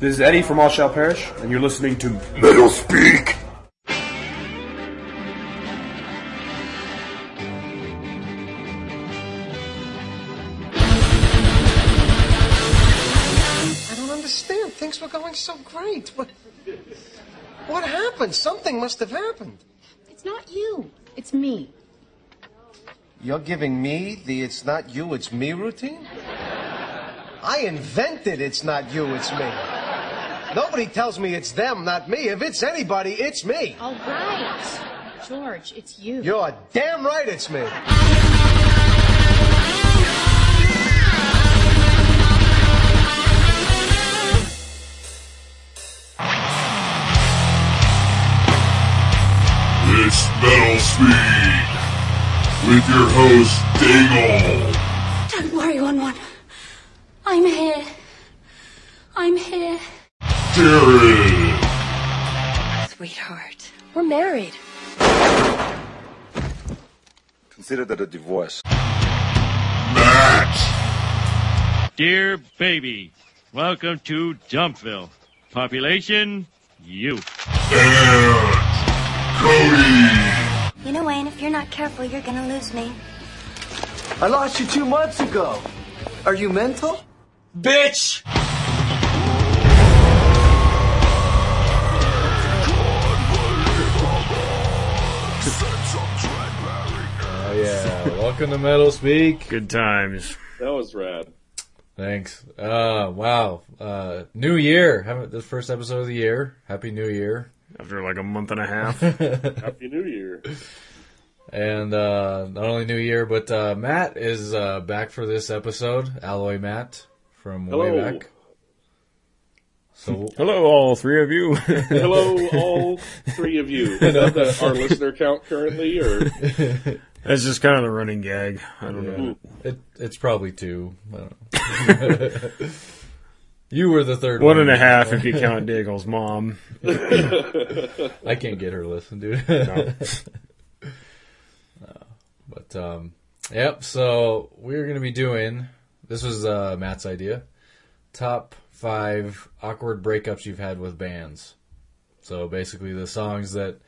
This is Eddie from All Shall Perish, and you're listening to Metal Speak. I don't understand. Things were going so great. What, what happened? Something must have happened. It's not you. It's me. You're giving me the it's not you, it's me routine? I invented it's not you, it's me. Nobody tells me it's them, not me. If it's anybody, it's me. All right. George, it's you. You're damn right it's me. It's Metal Speak with your host Dingle. Don't worry, one one. I'm here. I'm here. Jared. Sweetheart, we're married. Consider that a divorce. Matt. Dear baby, welcome to Dumpville. Population, you. And Cody. You know, Wayne, if you're not careful, you're gonna lose me. I lost you two months ago. Are you mental? Bitch! Yeah, welcome to Metal Speak. Good times. That was rad. Thanks. Uh, wow. Uh, new year. Haven't this first episode of the year. Happy New Year. After like a month and a half. Happy New Year. And uh, not only New Year, but uh, Matt is uh, back for this episode. Alloy Matt from way Hello. back. So Hello, all three of you. Hello, all three of you. Is that the, our listener count currently, or That's just kind of the running gag. I don't know. it, it's probably two. I don't know. you were the third One one and a half if you count Diggle's mom. I can't get her to listen, dude. No. But um, yep. So we're gonna be doing. This was uh, Matt's idea. Top five awkward breakups you've had with bands. So basically, the songs that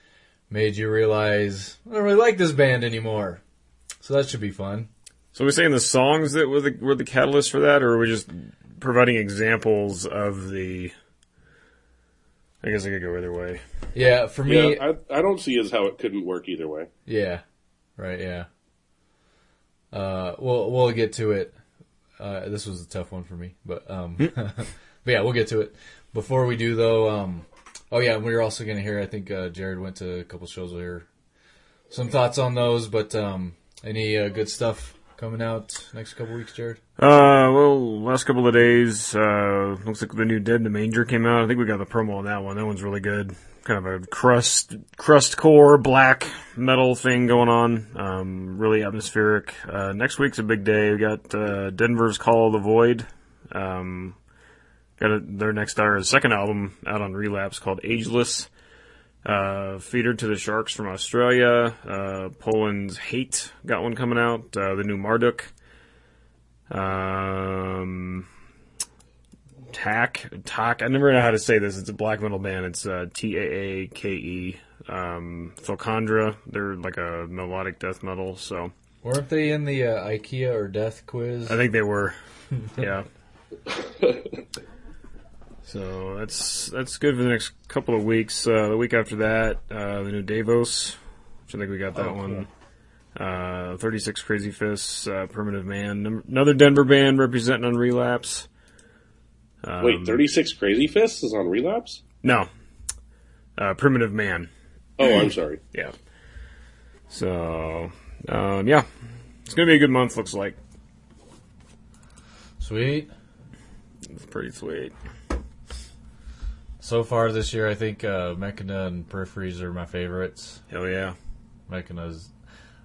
made you realize I don't really like this band anymore. So that should be fun. So we're saying the songs that were the were the catalyst for that, or are we just providing examples of the? I guess I could go either way. Yeah, for me, yeah, I, I don't see as how it couldn't work either way. Yeah. Right, yeah. Uh we'll we'll get to it. Uh this was a tough one for me, but um but yeah, we'll get to it. Before we do though, um oh yeah, and we're also gonna hear I think uh Jared went to a couple shows hear some thoughts on those, but um any uh, good stuff coming out next couple weeks, Jared? Uh, well, last couple of days, uh, looks like the new Dead in the Manger came out. I think we got the promo on that one. That one's really good. Kind of a crust, crust core black metal thing going on. Um, really atmospheric. Uh, next week's a big day. We got, uh, Denver's Call of the Void. Um, got a, their next, our second album out on Relapse called Ageless. Uh, Feed Her to the Sharks from Australia. Uh, Poland's Hate got one coming out. Uh, the new Marduk. Um, Tack, Tack. I never know how to say this. It's a black metal band. It's uh, T A A K E. Um, Thocandra. They're like a melodic death metal. So Weren't they in the uh, IKEA or Death quiz? I think they were. yeah. So that's that's good for the next couple of weeks. Uh, the week after that, uh, the new Davos, which I think we got that Oh, one. Uh, 36 Crazy Fists, uh, Primitive Man, Num- another Denver band representing on Relapse. Um, Wait, 36 Crazy Fists is on Relapse? No. Uh, Primitive Man. Oh, I'm sorry. Yeah. So, um, yeah. It's going to be a good month, looks like. Sweet. It's pretty sweet. So far this year, I think uh, Mechina and Peripheries are my favorites. Hell yeah. Mechina's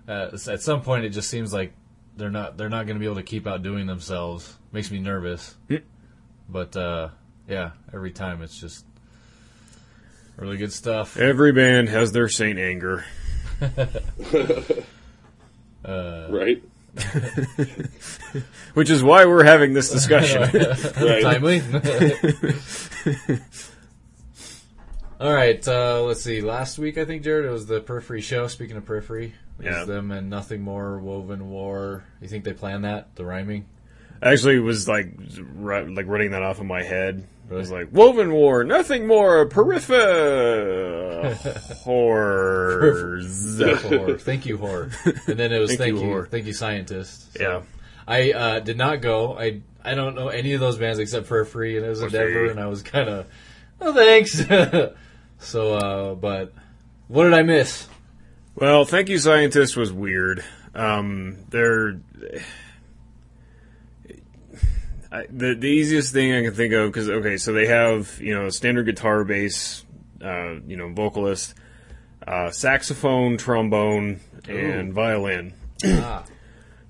uh, at some point it just seems like they're not they're not going to be able to keep outdoing themselves. Makes me nervous. but uh, yeah, every time it's just really good stuff. Every band has their Saint Anger. Uh, Right? Which is why we're having this discussion. Right. Timely. All right, uh, let's see. Last week, I think Jared, it was the Periphery show. Speaking of Periphery, it was Yeah. them and Nothing More, Woven War. You think they planned that? The rhyming? I actually was like, like running that off in my head. It was like Woven War, nothing more, peripher horrors. horror. Thank you, horror. And then it was Thank thank, you, you, thank you, scientist. So Yeah. I uh, did not go. I I don't know any of those bands except Periphery, and it was in Denver, and I was kind of, oh, thanks. so, uh, but what did I miss? Well, thank you, scientist was weird. Um, they're I, the the easiest thing I can think of because okay, so they have you know standard guitar, bass, uh, you know vocalist, uh, saxophone, trombone, and violin. ah,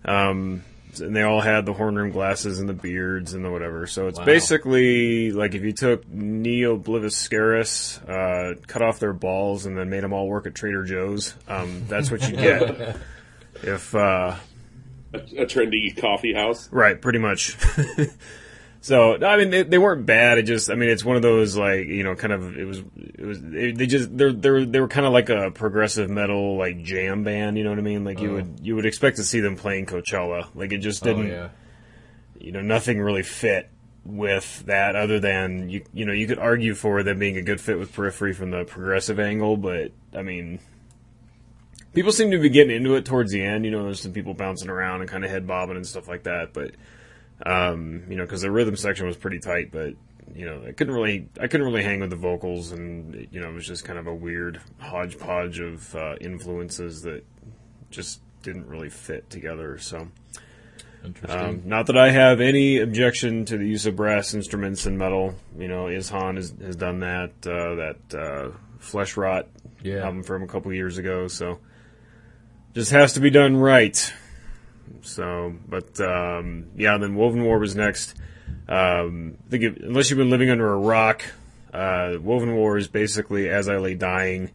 Um, and they all had the horn rim glasses and the beards and the whatever. So it's Wow. basically like if you took Ne Obliviscaris, uh, cut off their balls and then made them all work at Trader Joe's. Um, that's what you get. if, uh, A, a trendy coffee house. right, pretty much. so, I mean, they, they weren't bad. It just, I mean, it's one of those like, you know, kind of, it was, it was, they, they just, they're, they're, they were kind of like a progressive metal, like jam band, you know what I mean? Like you Oh. would, you would expect to see them playing Coachella. Like it just oh didn't, yeah. you know, nothing really fit with that other than you you know, you could argue for them being a good fit with Periphery from the progressive angle, but I mean people seem to be getting into it towards the end, you know, there's some people bouncing around and kind of head bobbing and stuff like that, but um, you know, cuz the rhythm section was pretty tight, but you know, I couldn't really I couldn't really hang with the vocals and you know, it was just kind of a weird hodgepodge of uh, influences that just didn't really fit together, so um, not that I have any objection to the use of brass instruments in metal. You know, Ihsahn has, has done that. Uh, that uh, Flesh Rot Yeah. album from a couple years ago. So just has to be done right. So, but um, yeah, then Woven War was next. Um, I think if, unless you've been living under a rock, uh, Woven War is basically As I Lay Dying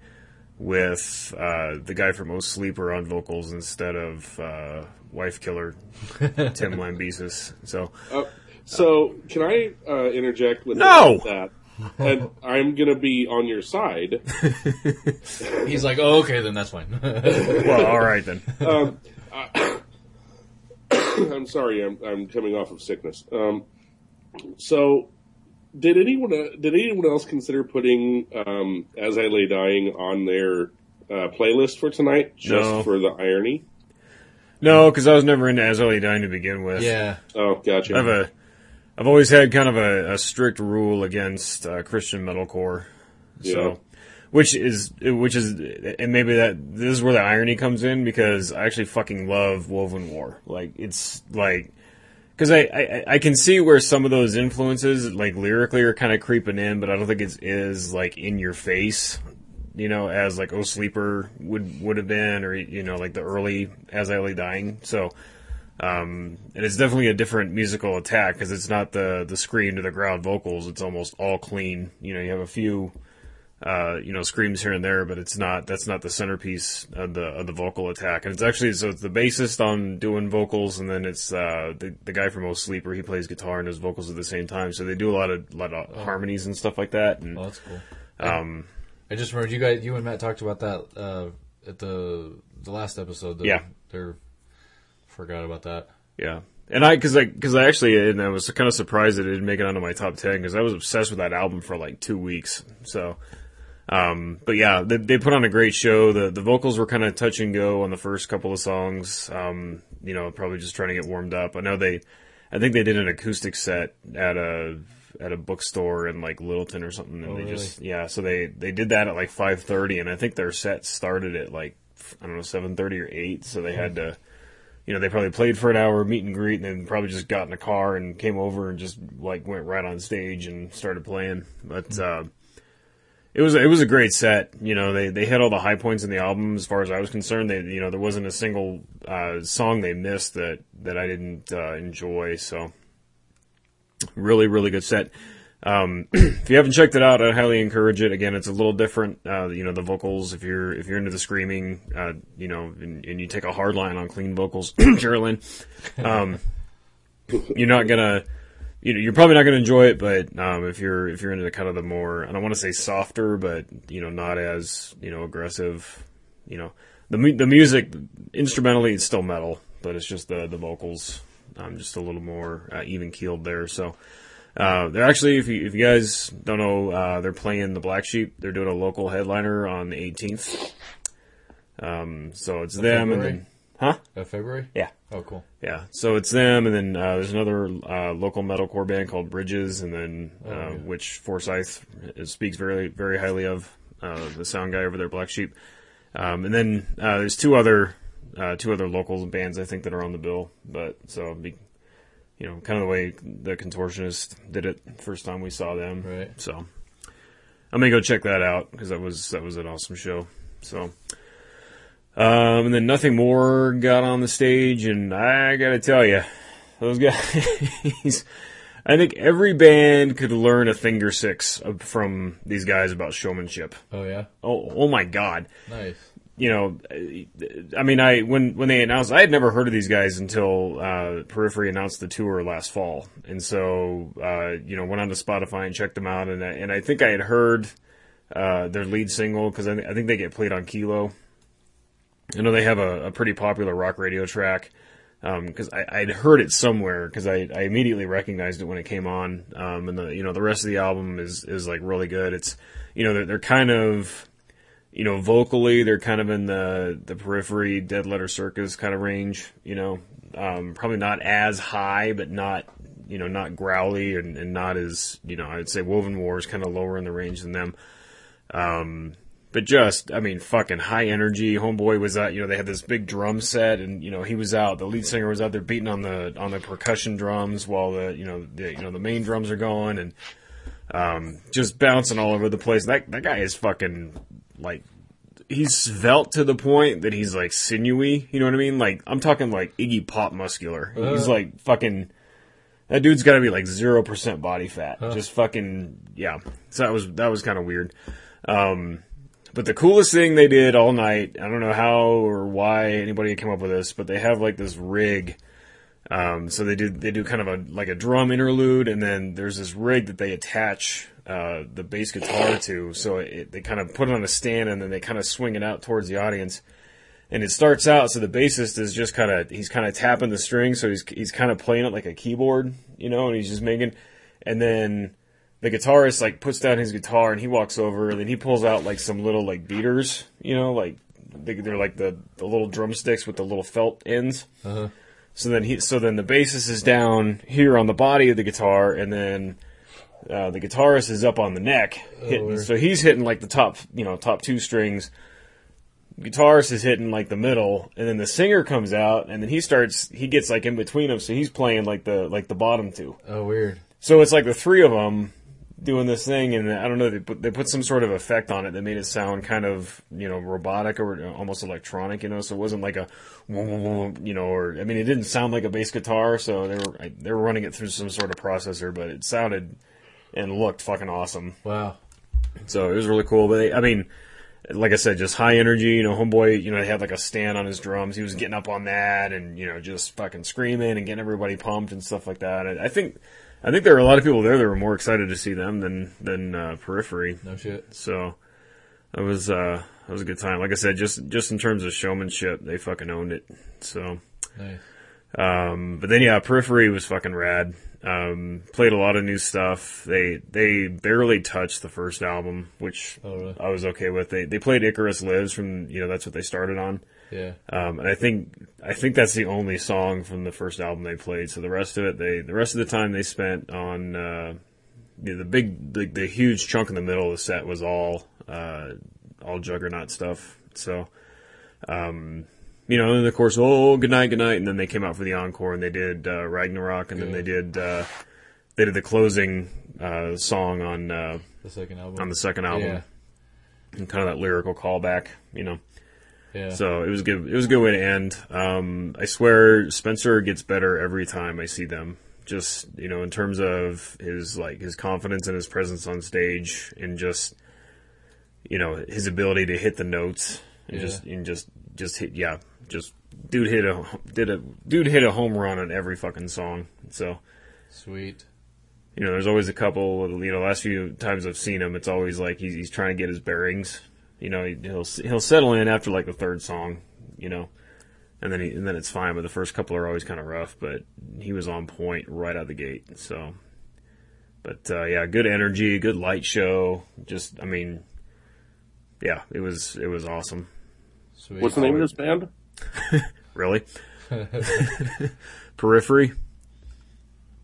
with uh, the guy from O Sleeper on vocals instead of uh, Wife Killer Tim Lambesis. So Uh, so, can I uh, interject with No! that? And I'm going to be on your side. He's like, oh, okay, then that's fine. well, all right then. I'm sorry, I'm, I'm coming off of sickness. Um, so, did anyone uh, did anyone else consider putting um, "As I Lay Dying" on their uh, playlist for tonight, just No. for the irony? No, because I was never into As I Lay Dying to begin with. yeah. Oh, gotcha. I have a, I've always had kind of a, a strict rule against uh, Christian metalcore. Yeah. So, which is, which is, and maybe that this is where the irony comes in because I actually fucking love Woven War. Like it's like, because I, I I can see where some of those influences like lyrically are kind of creeping in, but I don't think it's is like in your face. You know, as like Oh Sleeper would would have been, or you know, like the early As I Lay Dying. So, um, and it's definitely a different musical attack because it's not the the scream to the ground vocals. It's almost all clean. You know, you have a few, uh, you know, screams here and there, but it's not. That's not the centerpiece of the of the vocal attack. And it's actually so it's the bassist on doing vocals, and then it's uh, the the guy from O Sleeper. He plays guitar and does vocals at the same time. So they do a lot of lot of harmonies and stuff like that. And Oh, that's cool. um, I just remembered you guys, you and Matt talked about that uh, at the the last episode. The, Yeah. they're forgot about that. Yeah, and I because I because I actually and I was kind of surprised that it didn't make it onto my top ten because I was obsessed with that album for like two weeks. So, um, but yeah, they, they put on a great show. The the vocals were kind of touch and go on the first couple of songs. Um, you know, probably just trying to get warmed up. I know they, I think they did an acoustic set at a at a bookstore in like Littleton or something, and Oh, they really? just yeah. So they they did that at like five thirty, and I think their set started at like I don't know seven thirty or eight. So they had to you know, they probably played for an hour, meet and greet, and then probably just got in a car and came over and just like went right on stage and started playing. But uh, it was it was a great set. You know, they they hit all the high points in the album as far as I was concerned. They you know there wasn't a single uh, song they missed that that I didn't uh, enjoy. So really really good set. Um, if you haven't checked it out, I highly encourage it. Again, it's a little different. Uh, you know, the vocals. If you're if you're into the screaming, uh, you know, and, and you take a hard line on clean vocals, Geraldine, um, you're not gonna. You know, you're probably not gonna enjoy it, but um, if you're if you're into the kind of the more, I don't want to say softer, but you know, not as you know aggressive. You know, the mu- the music instrumentally it's still metal, but it's just the the vocals. Um, just a little more uh, even keeled there. So. Uh, they're actually, if you, if you guys don't know, uh, they're playing the Black Sheep. They're doing a local headliner on the 18th. Um, so it's them and then, huh? Uh, February? Yeah. Oh, cool. Yeah. So it's them and then, uh, there's another, uh, local metalcore band called Bridges and then, uh, yeah. which Forsyth speaks very, very highly of, uh, the sound guy over there, Black Sheep. Um, and then, uh, there's two other, uh, two other local bands I think that are on the bill, but so be, you know, kind of the way the contortionist did it first time we saw them. Right. So I'm gonna go check that out because that was that was an awesome show. So, um, and then nothing more got on the stage, and I gotta tell you, those guys. I think every band could learn a thing or six from these guys about showmanship. Oh, yeah? Oh, oh my God! Nice. you know, I mean, I when when they announced, I had never heard of these guys until uh, Periphery announced the tour last fall, and so uh, you know went on to Spotify and checked them out, and I, and I think I had heard uh, their lead single because I, I think they get played on Kilo. I know they have a, a pretty popular rock radio track because I I'd heard it somewhere because I, I immediately recognized it when it came on, um, and the you know the rest of the album is is like really good. It's you know they're, they're kind of you know, vocally, they're kind of in the the periphery, Dead Letter Circus kind of range. You know, um, probably not as high, but not you know not growly and, and not as you know I'd say Woven War is kind of lower in the range than them. But just I mean, fucking high energy. Homeboy was out. You know, they had this big drum set, and you know he was out. The lead singer was out there beating on the on the percussion drums while the you know the you know the main drums are going and um, just bouncing all over the place. That that guy is fucking like he's svelte to the point that he's like sinewy. You know what I mean? Like I'm talking like Iggy Pop muscular. He's Uh. like fucking. That dude's got to be like zero percent body fat. Just fucking yeah. So that was that was kind of weird. Um, but the coolest thing they did all night, I don't know how or why anybody came up with this, but they have like this rig. Um, so they do they do kind of a like a drum interlude, and then there's this rig that they attach uh, the bass guitar to. So it, they kind of put it on a stand, and then they kind of swing it out towards the audience. And it starts out so the bassist is just kind of he's kind of tapping the string, so he's he's kind of playing it like a keyboard, you know, and he's just making. And then the guitarist like puts down his guitar and he walks over, and then he pulls out like some little like beaters, you know, like they, they're like the the little drumsticks with the little felt ends. Uh-huh. So then he, so then the bassist is down here on the body of the guitar, and then uh, the guitarist is up on the neck, hitting. weird. so he's hitting like the top, you know, top two strings. Guitarist is hitting like the middle, and then the singer comes out, and then he starts. He gets like in between them, so he's playing like the like the bottom two. Oh, weird. So it's like the three of them doing this thing, and I don't know. They put they put some sort of effect on it that made it sound kind of you know robotic or uh, almost electronic, you know. So it wasn't like a you know, or I mean, it didn't sound like a bass guitar. So they were they were running it through some sort of processor, but it sounded and looked fucking awesome. Wow. So it was really cool. But they, I mean, like I said, just high energy. You know, homeboy, you know, he had like a stand on his drums. He was getting up on that and you know just fucking screaming and getting everybody pumped and stuff like that. I think. I think there were a lot of people there that were more excited to see them than than uh, Periphery. No shit. So that was uh, that was a good time. Like I said, just just in terms of showmanship, they fucking owned it. So, Nice. um, but then yeah, Periphery was fucking rad. Um, played a lot of new stuff. They they barely touched the first album, which Oh, really? I was okay with. They they played Icarus Lives from you know that's what they started on. Yeah. Um, and I think I think that's the only song from the first album they played. So the rest of it, they the rest of the time they spent on uh, the, the big the, the huge chunk in the middle of the set was all uh, all Juggernaut stuff. So, um, you know, and of course, oh, good night, good night, and then they came out for the encore and they did uh, Ragnarok, and then they did uh, they did the closing uh, song on uh, The second album. on the second album, Yeah. and kind of that lyrical callback, you know. Yeah. So it was good. It was a good way to end. Um, I swear, Spencer gets better every time I see them. Just you know, in terms of his like his confidence and his presence on stage, and just you know his ability to hit the notes and Yeah. just and just just hit yeah, just dude hit a did a dude hit a home run on every fucking song. So Sweet. you know, there's always a couple. You know, last few times I've seen him, it's always like he's he's trying to get his bearings. You know, he- he'll he'll settle in after like the third song. You know, and then he, and then it's fine. But the first couple are always kind of rough. But he was on point right out of the gate. So, but uh, yeah, good energy, good light show. Just, I mean, yeah, it was it was awesome. Sweet. What's the name of this band? Really, periphery.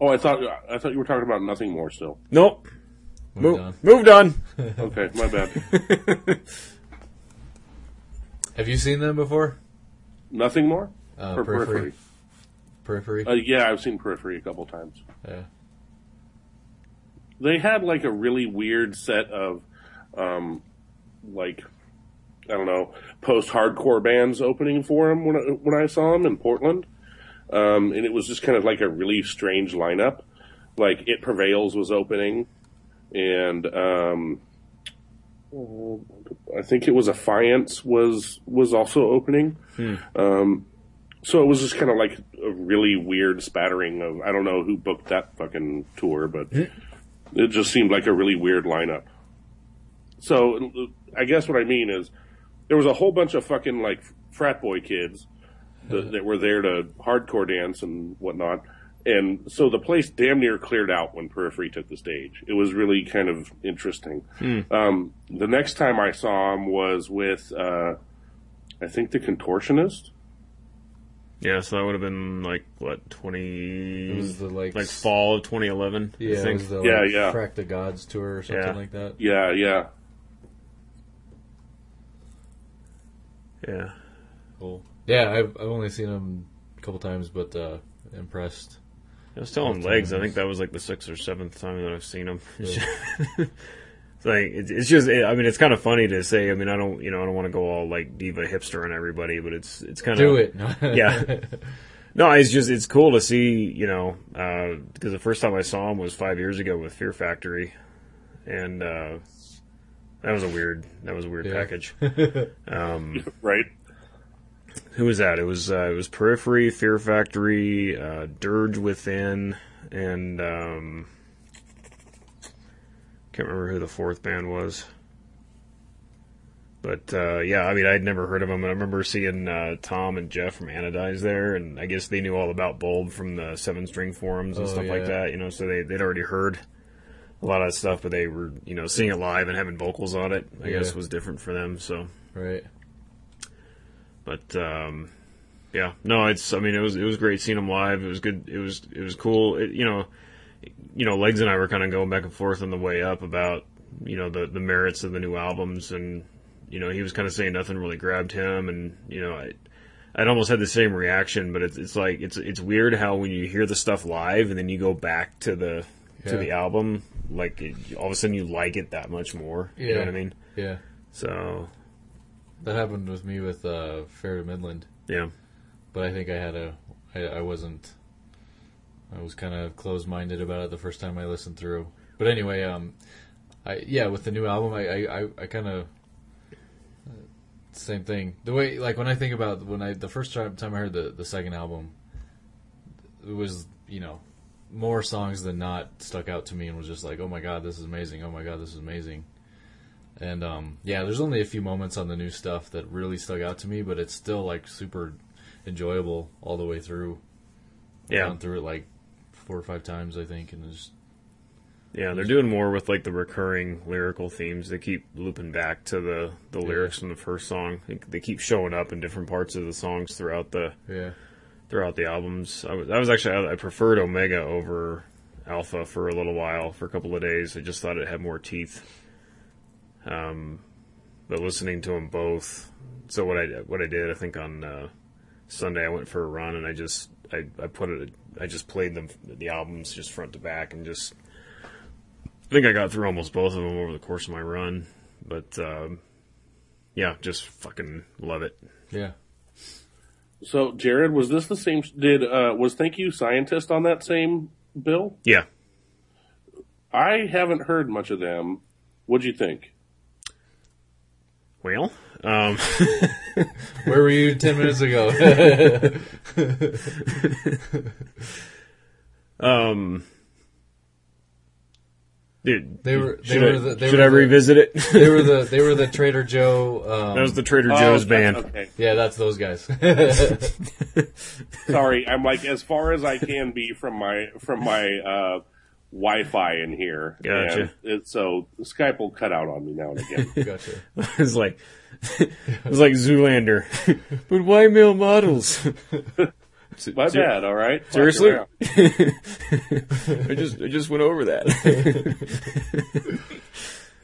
Oh, I thought I thought you were talking about nothing more still. Nope. Moved Mo- on. moved on. Okay, my bad. Have you seen them before? nothing more. Uh, Or periphery. Periphery. Uh, yeah, I've seen Periphery a couple times. yeah. They had like a really weird set of, um, like, I don't know, post-hardcore bands opening for them when I, when I saw them in Portland, um, and it was just kind of like a really strange lineup. Like, It Prevails was opening, and um, I think it was Affiance was was also opening. Um, so it was just kind of like a really weird spattering of I don't know who booked that fucking tour, but it just seemed like a really weird lineup. So I guess what I mean is there was a whole bunch of fucking like frat boy kids that, that were there to hardcore dance and whatnot. And so the place damn near cleared out when Periphery took the stage. It was really kind of interesting. Um, the next time I saw him was with, uh, I think the Contortionist. Yeah, so that would have been like what twenty? It was the, like, like fall of 2011. I Yeah, it was the Yeah, like, yeah. Track the Gods tour or something Yeah. like that. Yeah, yeah. yeah. Cool. Yeah, I've I've only seen him a couple times, but uh, impressed. I was telling Both legs. I think that was like the sixth or seventh time that I've seen him. It's like it's, it's just. I mean, it's kind of funny to say. I mean, I don't. You know, I don't want to go all like diva hipster on everybody, but it's it's kind of Do it. Yeah. No, it's just it's cool to see. You know, uh, because the first time I saw him was five years ago with Fear Factory, and uh, that was a weird. That was a weird Yeah. package. Um, Right? Who was that? It was uh, it was Periphery, Fear Factory, uh, Dirge Within, and um, can't remember who the fourth band was. But uh, yeah, I mean, I'd never heard of them. And I remember seeing uh, Tom and Jeff from Anodize there, and I guess they knew all about Bulb from the Seven String forums and Oh, stuff like that. You know, so they they'd already heard a lot of that stuff, but they were you know seeing it live and having vocals on it. I Yeah. guess was different for them. So. right. But um, yeah, no, it's. I mean, it was it was great seeing him live. It was good. It was it was cool. It, you know, you know, legs and I were kind of going back and forth on the way up about you know the the merits of the new albums, and you know he was kind of saying nothing really grabbed him, and you know I. I'd almost had the same reaction, but it's it's like it's it's weird how when you hear the stuff live and then you go back to the to the album, like it, all of a sudden you like it that much more. You know Yeah. what I mean? Yeah, So that happened with me with uh, Fair to Midland, yeah, but I think I had a. I, I wasn't. I was kind of closed minded about it the first time I listened through. But anyway, um, I yeah, with the new album, I I, I, kind of same thing. The way like when I think about when I the first time time I heard the the second album, it was you know more songs than not stuck out to me and was just like, oh my god, this is amazing. Oh my god, this is amazing. And um, yeah, there's only a few moments on the new stuff that really stuck out to me, but it's still like super enjoyable all the way through. I've yeah. gone through it like four or five times, I think, and it's Yeah, they're doing more with like the recurring lyrical themes. They keep looping back to the the lyrics from the first song. They- They keep showing up in different parts of the songs throughout the yeah, throughout the albums. I was, I was actually I preferred Omega over Alpha for a little while, for a couple of days. I just thought it had more teeth. Um, but listening to them both, so what I what I did, I think on uh, Sunday I went for a run and I just I, I put it I just played them the albums just front to back and just I think I got through almost both of them over the course of my run. But um, yeah, just fucking love it. yeah. So, Jared, was this the same? Did uh, was Thank You Scientist on that same Bill? Yeah. I haven't heard much of them. What'd you think? Well, um, Where were you ten minutes ago? um, dude, They were- they should were I, the- they should were I the- revisit it? they were the they were the Trader Joe. Um, that was the Trader Oh, Joe's band. Okay. yeah, that's those guys. Sorry, I'm like as far as I can be from my from my uh, Wi-Fi in here. Gotcha. And it, so Skype will cut out on me now and again. gotcha. it's like it's like Zoolander, but why male models? My Ser- bad. All right. Seriously, around. I just I just went over that.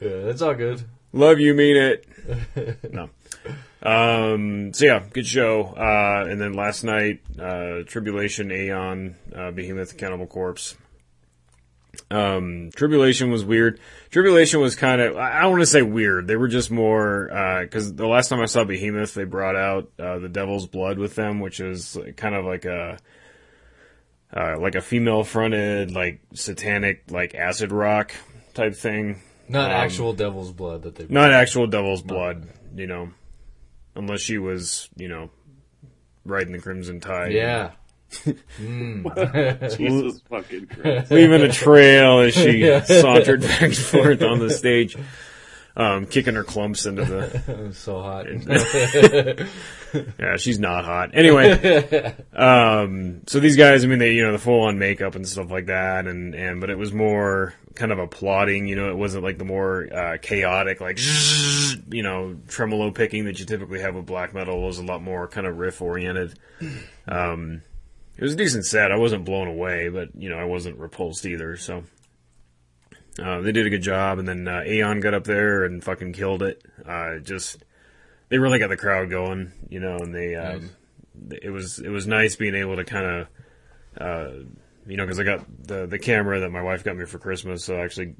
Yeah, that's all good. Love you, mean it. No. Um, so yeah, good show. Uh, and then last night, uh, Tribulation, Aeon, uh, Behemoth, Cannibal Corpse. Um, Tribulation was weird. Tribulation was kind of, I don't want to say weird. They were just more, uh, cause the last time I saw Behemoth, they brought out, uh, the Devil's Blood with them, which is kind of like a, uh, like a female fronted, like satanic, like acid rock type thing. Not Um, actual devil's blood that they. Not actual devil's blood, you know, unless she was, you know, riding the Crimson Tide. Yeah. Jesus fucking Christ. Leaving a trail as she Yeah. sauntered back and forth on the stage, um, kicking her clumps into the. So hot. Yeah, she's not hot. Anyway, um, so these guys, I mean, they, you know, the full on makeup and stuff like that, and, and, but it was more kind of a plotting, you know, it wasn't like the more, uh, chaotic, like, you know, tremolo picking that you typically have with black metal. It was a lot more kind of riff oriented. Um, it was a decent set. I wasn't blown away, but, you know, I wasn't repulsed either, so. Uh, they did a good job, and then, uh, Aeon got up there and fucking killed it. Uh, just, they really got the crowd going, you know, and they, um, it was, it was nice being able to kind of, uh, you know, cause I got the, the camera that my wife got me for Christmas, so I actually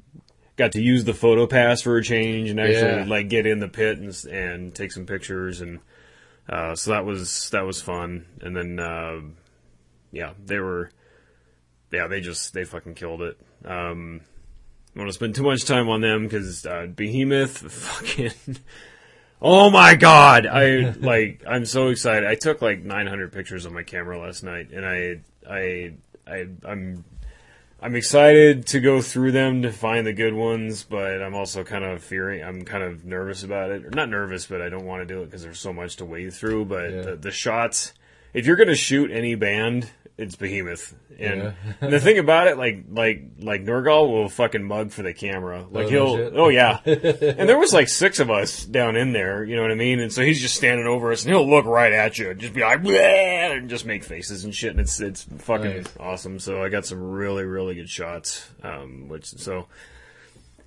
got to use the photo pass for a change and actually Yeah. like get in the pit and, and take some pictures and, uh, so that was, that was fun. And then, uh, yeah, they were, yeah, they just, they fucking killed it. Um, I don't want to spend too much time on them because, uh, Behemoth, fucking, Oh my god! I like I'm so excited. I took like 900 pictures on my camera last night, and I I I I'm I'm excited to go through them to find the good ones, but I'm also kind of fearing. I'm kind of nervous about it, or not nervous, but I don't want to do it because there's so much to wade through. But Yeah. the, the shots, if you're gonna shoot any band, it's Behemoth. And, Yeah. the thing about it, like like like Nergal will fucking mug for the camera. Like Oh, he'll shit. oh yeah. and there was like six of us down in there, you know what I mean? And so he's just standing over us and he'll look right at you and just be like "Bleh," and just make faces and shit and it's it's fucking Nice. awesome. So I got some really, really good shots. Um which so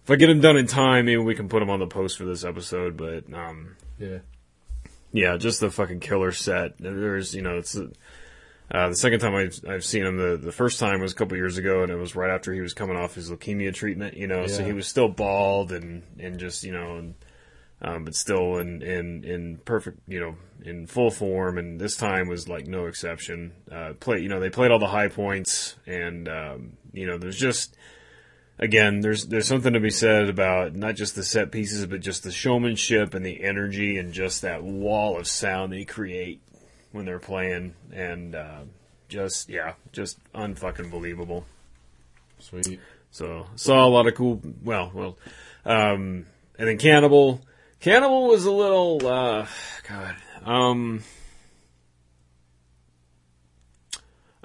if I get them done in time, maybe we can put them on the post for this episode, but um yeah. yeah, just the fucking killer set. There's, you know, it's uh, the second time I've, I've seen him. The the first time was a couple years ago, and it was right after he was coming off his leukemia treatment. You know, so he was still bald and and just you know, and, um, but still in in in perfect, you know, in full form. And this time was like no exception. Uh, play, you know, they played all the high points, and um, you know, there's just again, there's there's something to be said about not just the set pieces, but just the showmanship and the energy and just that wall of sound they create when they're playing, and uh, just yeah, just unfucking believable. Sweet. So saw a lot of cool. Well, well, um, and then Cannibal. Cannibal was a little. Uh, God. Um,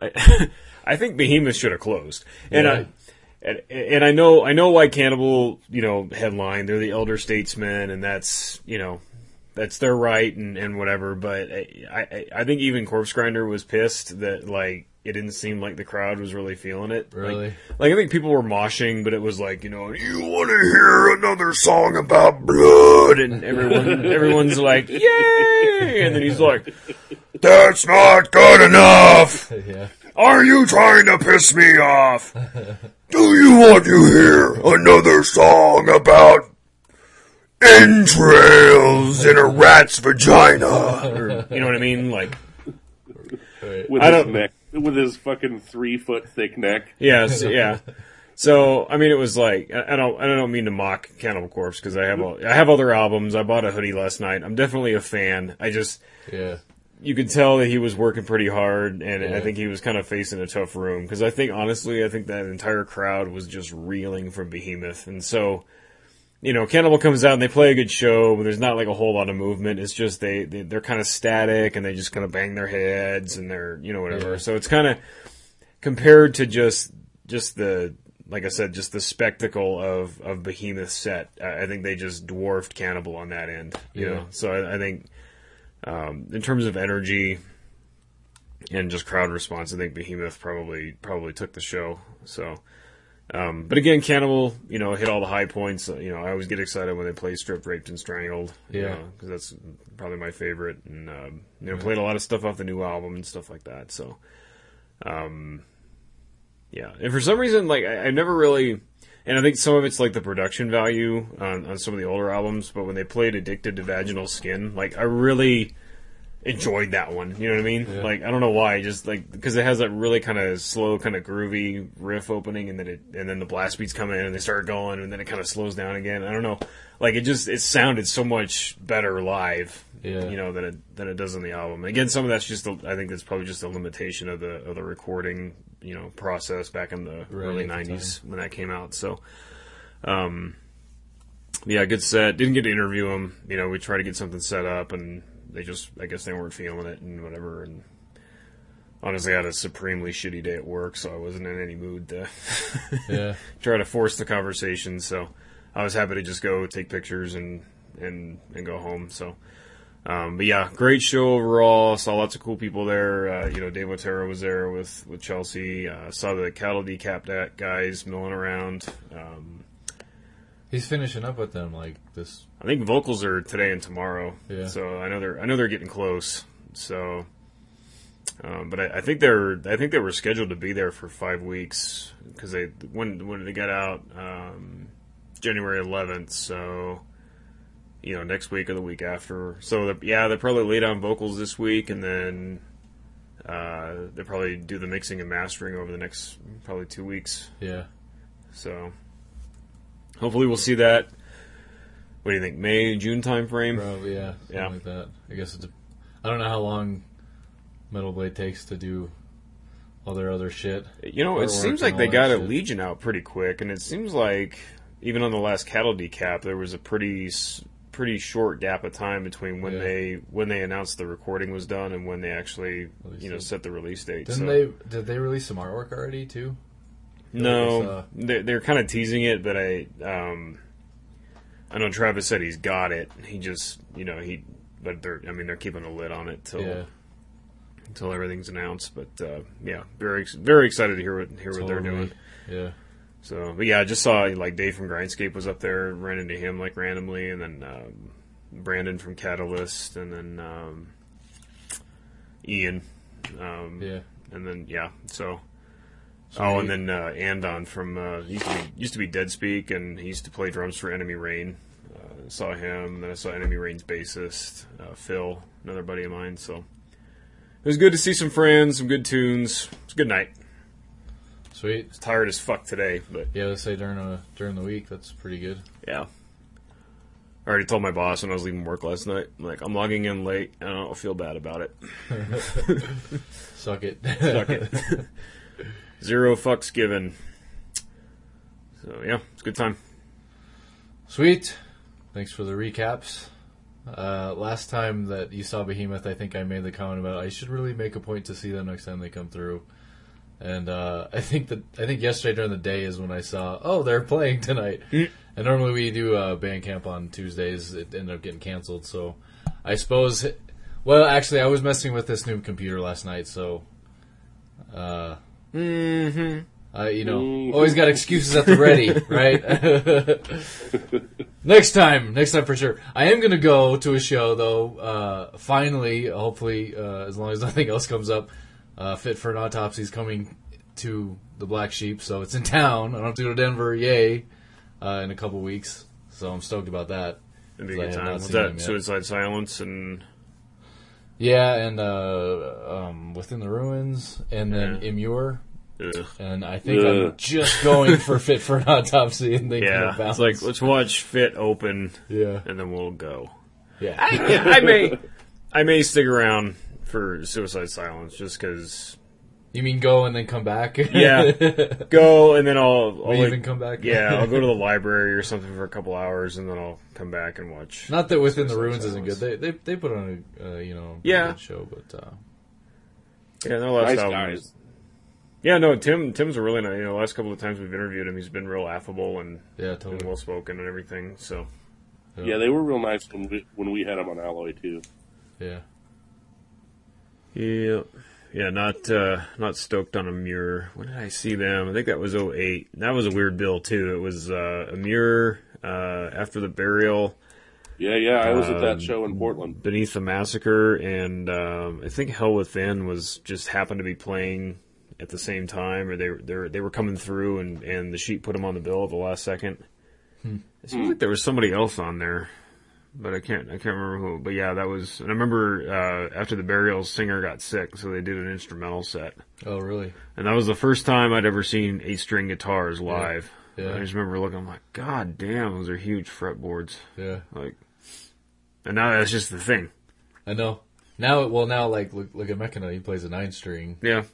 I I think Behemoth should have closed, and Yeah. I. And, and I know I know why Cannibal, you know, headline. They're the elder statesmen, and that's you know, that's their right and, and whatever. But I, I I think even Corpse Grinder was pissed that like it didn't seem like the crowd was really feeling it. Like- Really? like I think people were moshing, but it was like you know you want to hear another song about blood, and everyone everyone's like yay, and then he's like, That's not good enough! yeah. Are you trying to piss me off? Do you want to hear another song about entrails in a rat's vagina? or, you know what I mean? Like With I his don't- neck with his fucking three foot thick neck. Yes, yeah. So I mean, it was like I I don't I don't mean to mock Cannibal Corpse because I have all, I have other albums. I bought a hoodie last night. I'm definitely a fan. I just Yeah. you could tell that he was working pretty hard, and Yeah. I think he was kind of facing a tough room because I think honestly, I think that entire crowd was just reeling from Behemoth, and so. You know, Cannibal comes out and they play a good show, but there's not like a whole lot of movement. It's just they, they they're kind of static and they just kind of bang their heads and they're you know whatever. Yeah. So it's kind of compared to just just the like I said, just the spectacle of of Behemoth set. I think they just dwarfed Cannibal on that end. You Yeah. know, so I, I think um, in terms of energy and just crowd response, I think Behemoth probably probably took the show. So. Um, but again, Cannibal, you know, hit all the high points. Uh, You know, I always get excited when they play Stripped, Raped, and Strangled. Yeah. because that's probably my favorite. And um, you know, played a lot of stuff off the new album and stuff like that. So, um, yeah. And for some reason, like I, I never really, and I think some of it's like the production value on, on some of the older albums. But when they played "Addicted to Vaginal Skin," like I really enjoyed that one. You know what I mean? Yeah. Like I don't know why, just like because it has that really kind of slow, kind of groovy riff opening, and then it and then the blast beats come in and they start going, and then it kind of slows down again. I don't know, like it just it sounded so much better live. Yeah. You know than it than it does on the album. Again, some of that's just a, I think that's probably just a limitation of the of the recording you know process back in the Right, early '90s when that came out. So. Um, yeah, good set. Didn't get to interview him. You know, we tried to get something set up, and they just, I guess, they weren't feeling it and whatever. And honestly, I had a supremely shitty day at work, so I wasn't in any mood to Yeah. try to force the conversation. So I was happy to just go take pictures and and and go home. So. Um, but yeah, great show overall. Saw lots of cool people there. Uh, you know, Dave Otero was there with with Chelsea. Uh, saw the cattle decap guys milling around. Um, He's finishing up with them like this. I think vocals are today and tomorrow. Yeah. So I know they're I know they're getting close. So, um, but I, I think they're I think they were scheduled to be there for five weeks because they when when they got out um, January 11th. So, you know, next week or the week after. So they're- yeah, they probably lay on vocals this week and then. Uh, they probably do the mixing and mastering over the next probably two weeks. Yeah. So hopefully we'll see that. What do you think? May June time frame? Probably, yeah. Something Yeah. like that. I guess it's. A, I don't know how long Metal Blade takes to do all their other shit. You know, it seems like they got a shit. Legion out pretty quick, and it seems like even on the last cattle decap, there was a pretty pretty short gap of time between when Yeah. they when they announced the recording was done and when they actually Released you know it. set the release date. Didn't so. they? Did they release some artwork already too? No, Uh, they're, they're kind of teasing it, but I, um, I know Travis said he's got it. He just, you know, he, but they're, I mean, they're keeping a lid on it till Yeah. until everything's announced. But uh, yeah, very, very excited to hear what hear what they're doing. Yeah. So, but yeah, I just saw like Dave from Grindscape was up there, ran into him like randomly, and then um, Brandon from Catalyst, and then um, Ian. Um, Yeah. and then yeah, so. Oh, and then uh, Andon from uh, used to be used to be Dead Speak, and he used to play drums for Enemy Rain. Uh, saw him, then I saw Enemy Rain's bassist uh, Phil, another buddy of mine. So it was good to see some friends, some good tunes. It's a good night. Sweet. was tired as fuck today, but Yeah, let's say during a during the week, that's pretty good. yeah. I already told my boss when I was leaving work last night. I'm like, I'm logging in late, and I don't feel bad about it. Suck it. Suck it. Zero fucks given. So yeah, it's a good time. Sweet. Thanks for the recaps. Uh, last time that you saw Behemoth, I think I made the comment about I should really make a point to see them next time they come through. And uh, I think that I think yesterday during the day is when I saw oh they're playing tonight. And normally we do uh, band camp on Tuesdays. It ended up getting canceled, so I suppose. Well, actually, I was messing with this new computer last night, so. Uh, Mm-hmm. uh, you know, always got excuses at the ready, right? next time, next time for sure. I am gonna go to a show though. Uh, finally, hopefully, uh, as long as nothing else comes up, uh, Fit for an Autopsy is coming to the Black Sheep, so it's in town. I don't have to go to Denver, yay! Uh, in a couple weeks, so I'm stoked about that. It'd be a I good time. Was that. Suicide Silence and Yeah, and uh, um, within the ruins, and then Yeah. Immure, Ugh. and I think Ugh. I'm just going for fit for an autopsy and thinking Yeah, about it's like let's watch Fit open, yeah, and then we'll go. yeah, I may, I may stick around for Suicide Silence just because. You mean go and then come back? Yeah, go and then I'll, I'll Leave like- and come back. Yeah, I'll go to the library or something for a couple hours, and then I'll come back and watch. Not that within the ruins isn't good. They they they put on a uh, you know Yeah. good show, but uh, Yeah, their last Nice album guys. Yeah, no, Tim. Tim's a really nice. You know, last couple of times we've interviewed him, he's been real affable and, yeah, and totally. well spoken and everything. So Yeah, they were real nice when we when we had him on Alloy too. Yeah, yeah, yeah, not uh, not stoked on Emmure. When did I see them? I think that was 08. That was a weird bill too. It was uh, Emmure uh, after the burial. Yeah, yeah, I was at Um, that show in Portland. Beneath the Massacre, and um, I think Hell Within was just happened to be playing at the same time, or they they were, they were coming through, and, and the sheet put them on the bill at the last second. It seems like there was somebody else on there, but I can't I can't remember who. But yeah, that was. And I remember uh, after the burial, singer got sick, so they did an instrumental set, oh really? and that was the first time I'd ever seen eight string guitars live. Yeah. I just remember looking, I'm like, God damn, those are huge fretboards. Yeah, Like, and now that's just the thing. I know. Now, well, now like look look at Mechina. He plays a nine string. Yeah.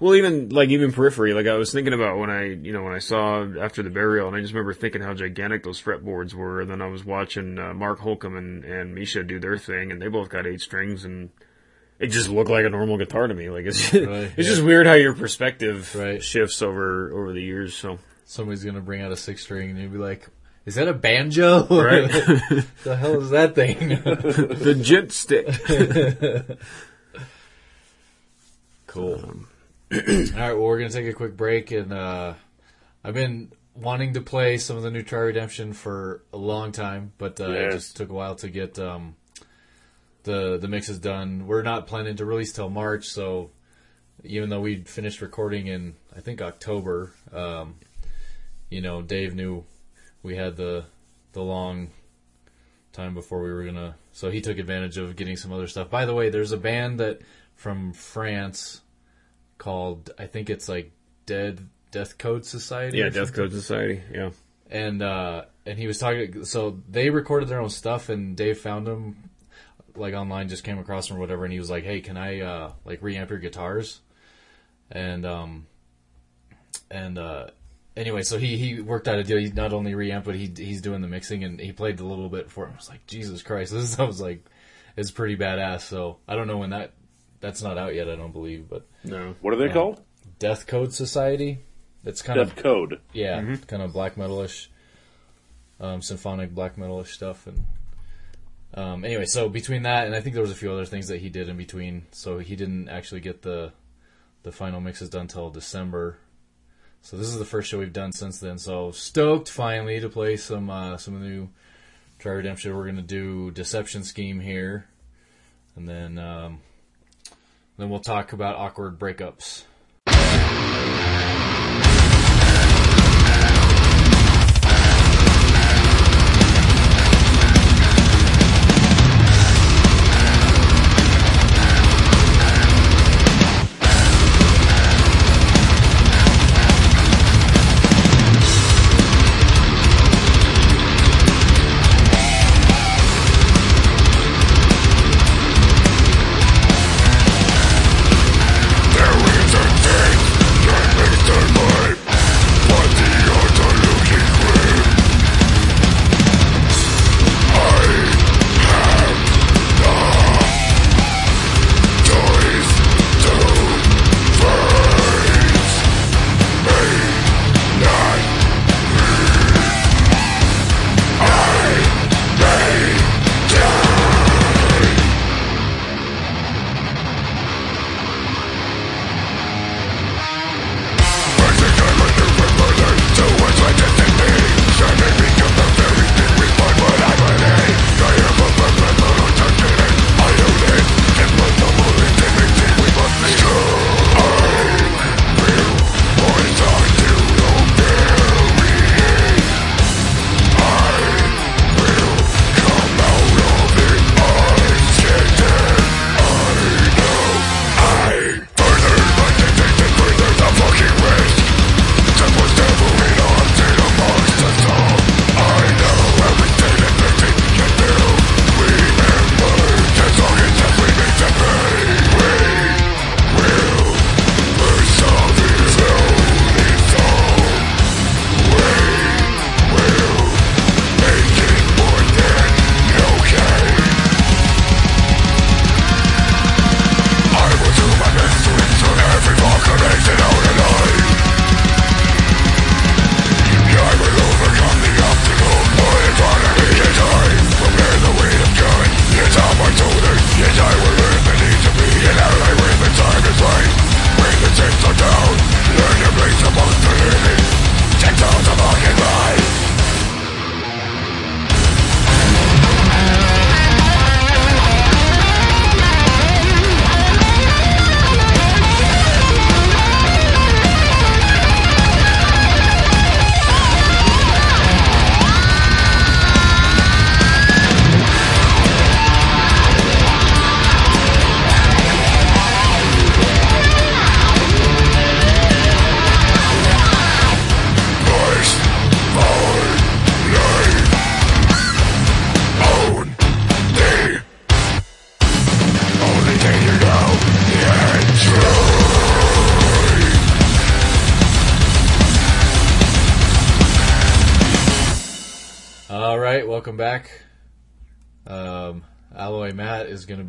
Well, even like even periphery, like I was thinking about when I, you know, when I saw after the burial, and I just remember thinking how gigantic those fretboards were. And then I was watching uh, Mark Holcomb and and Misha do their thing, and they both got eight strings, and it just looked like a normal guitar to me. Like it's Right, it's yeah. just weird how your perspective Right. shifts over over the years. So Somebody's gonna bring out a six string, and you'll be like, "Is that a banjo? right, the hell is that thing?" the djent stick. Cool. All right, well, we're gonna take a quick break, and uh, I've been wanting to play some of the new Try Redemption for a long time, but uh, it just took a while to get um, the the mixes done. We're not planning to release till March, so even though we finished recording in I think October, um, you know, Dave knew we had the the long time before we were gonna. So he took advantage of getting some other stuff. By the way, there's a band that from France called I think it's like Dead Death Code Society. Yeah, Death. Code Society. Yeah. And uh, and he was talking. So they recorded their own stuff, and Dave found them like online, just came across them or whatever, and he was like, "Hey, can I uh, like reamp your guitars?" And um, and uh, anyway, so he he worked out a deal. He not only reamp, but he he's doing the mixing, and he played a little bit for him. I was like, Jesus Christ, this sounds like it's pretty badass. So I don't know when that that's not out yet. I don't believe, but No. What are they called? Death Code Society. It's kind Death of Code. yeah, kind of black metalish, um, symphonic black metalish stuff, and um, anyway, so between that and I think there was a few other things that he did in between, so he didn't actually get the the final mixes done till December. So this is the first show we've done since then. So stoked finally to play some uh, some of the new Try Redemption. We're gonna do Deception Scheme here, and then um, then we'll talk about awkward breakups.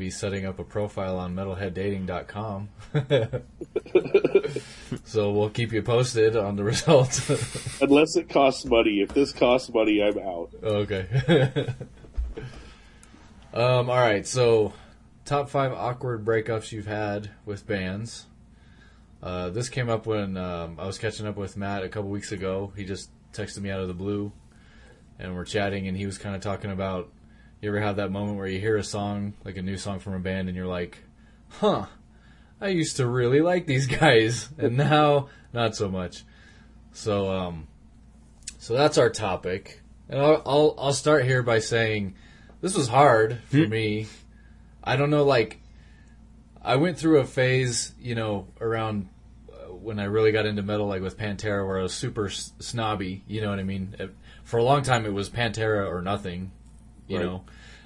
Be setting up a profile on metalheaddating.com. so we'll keep you posted on the results. Unless it costs money. If this costs money, I'm out. okay. um, all right, so top five awkward breakups you've had with bands. Uh, this came up when um, I was catching up with Matt a couple weeks ago. He just texted me out of the blue, and we're chatting, and he was kind of talking about you ever have that moment where you hear a song, like a new song from a band, and you're like, huh, I used to really like these guys, and now not so much. So, um, so that's our topic, and I'll I'll, I'll start here by saying this was hard for me. I don't know, like I went through a phase, you know, around uh, when I really got into metal, like with Pantera, where I was super s- snobby. You know what I mean? For a long time, it was Pantera or nothing. You Right. know,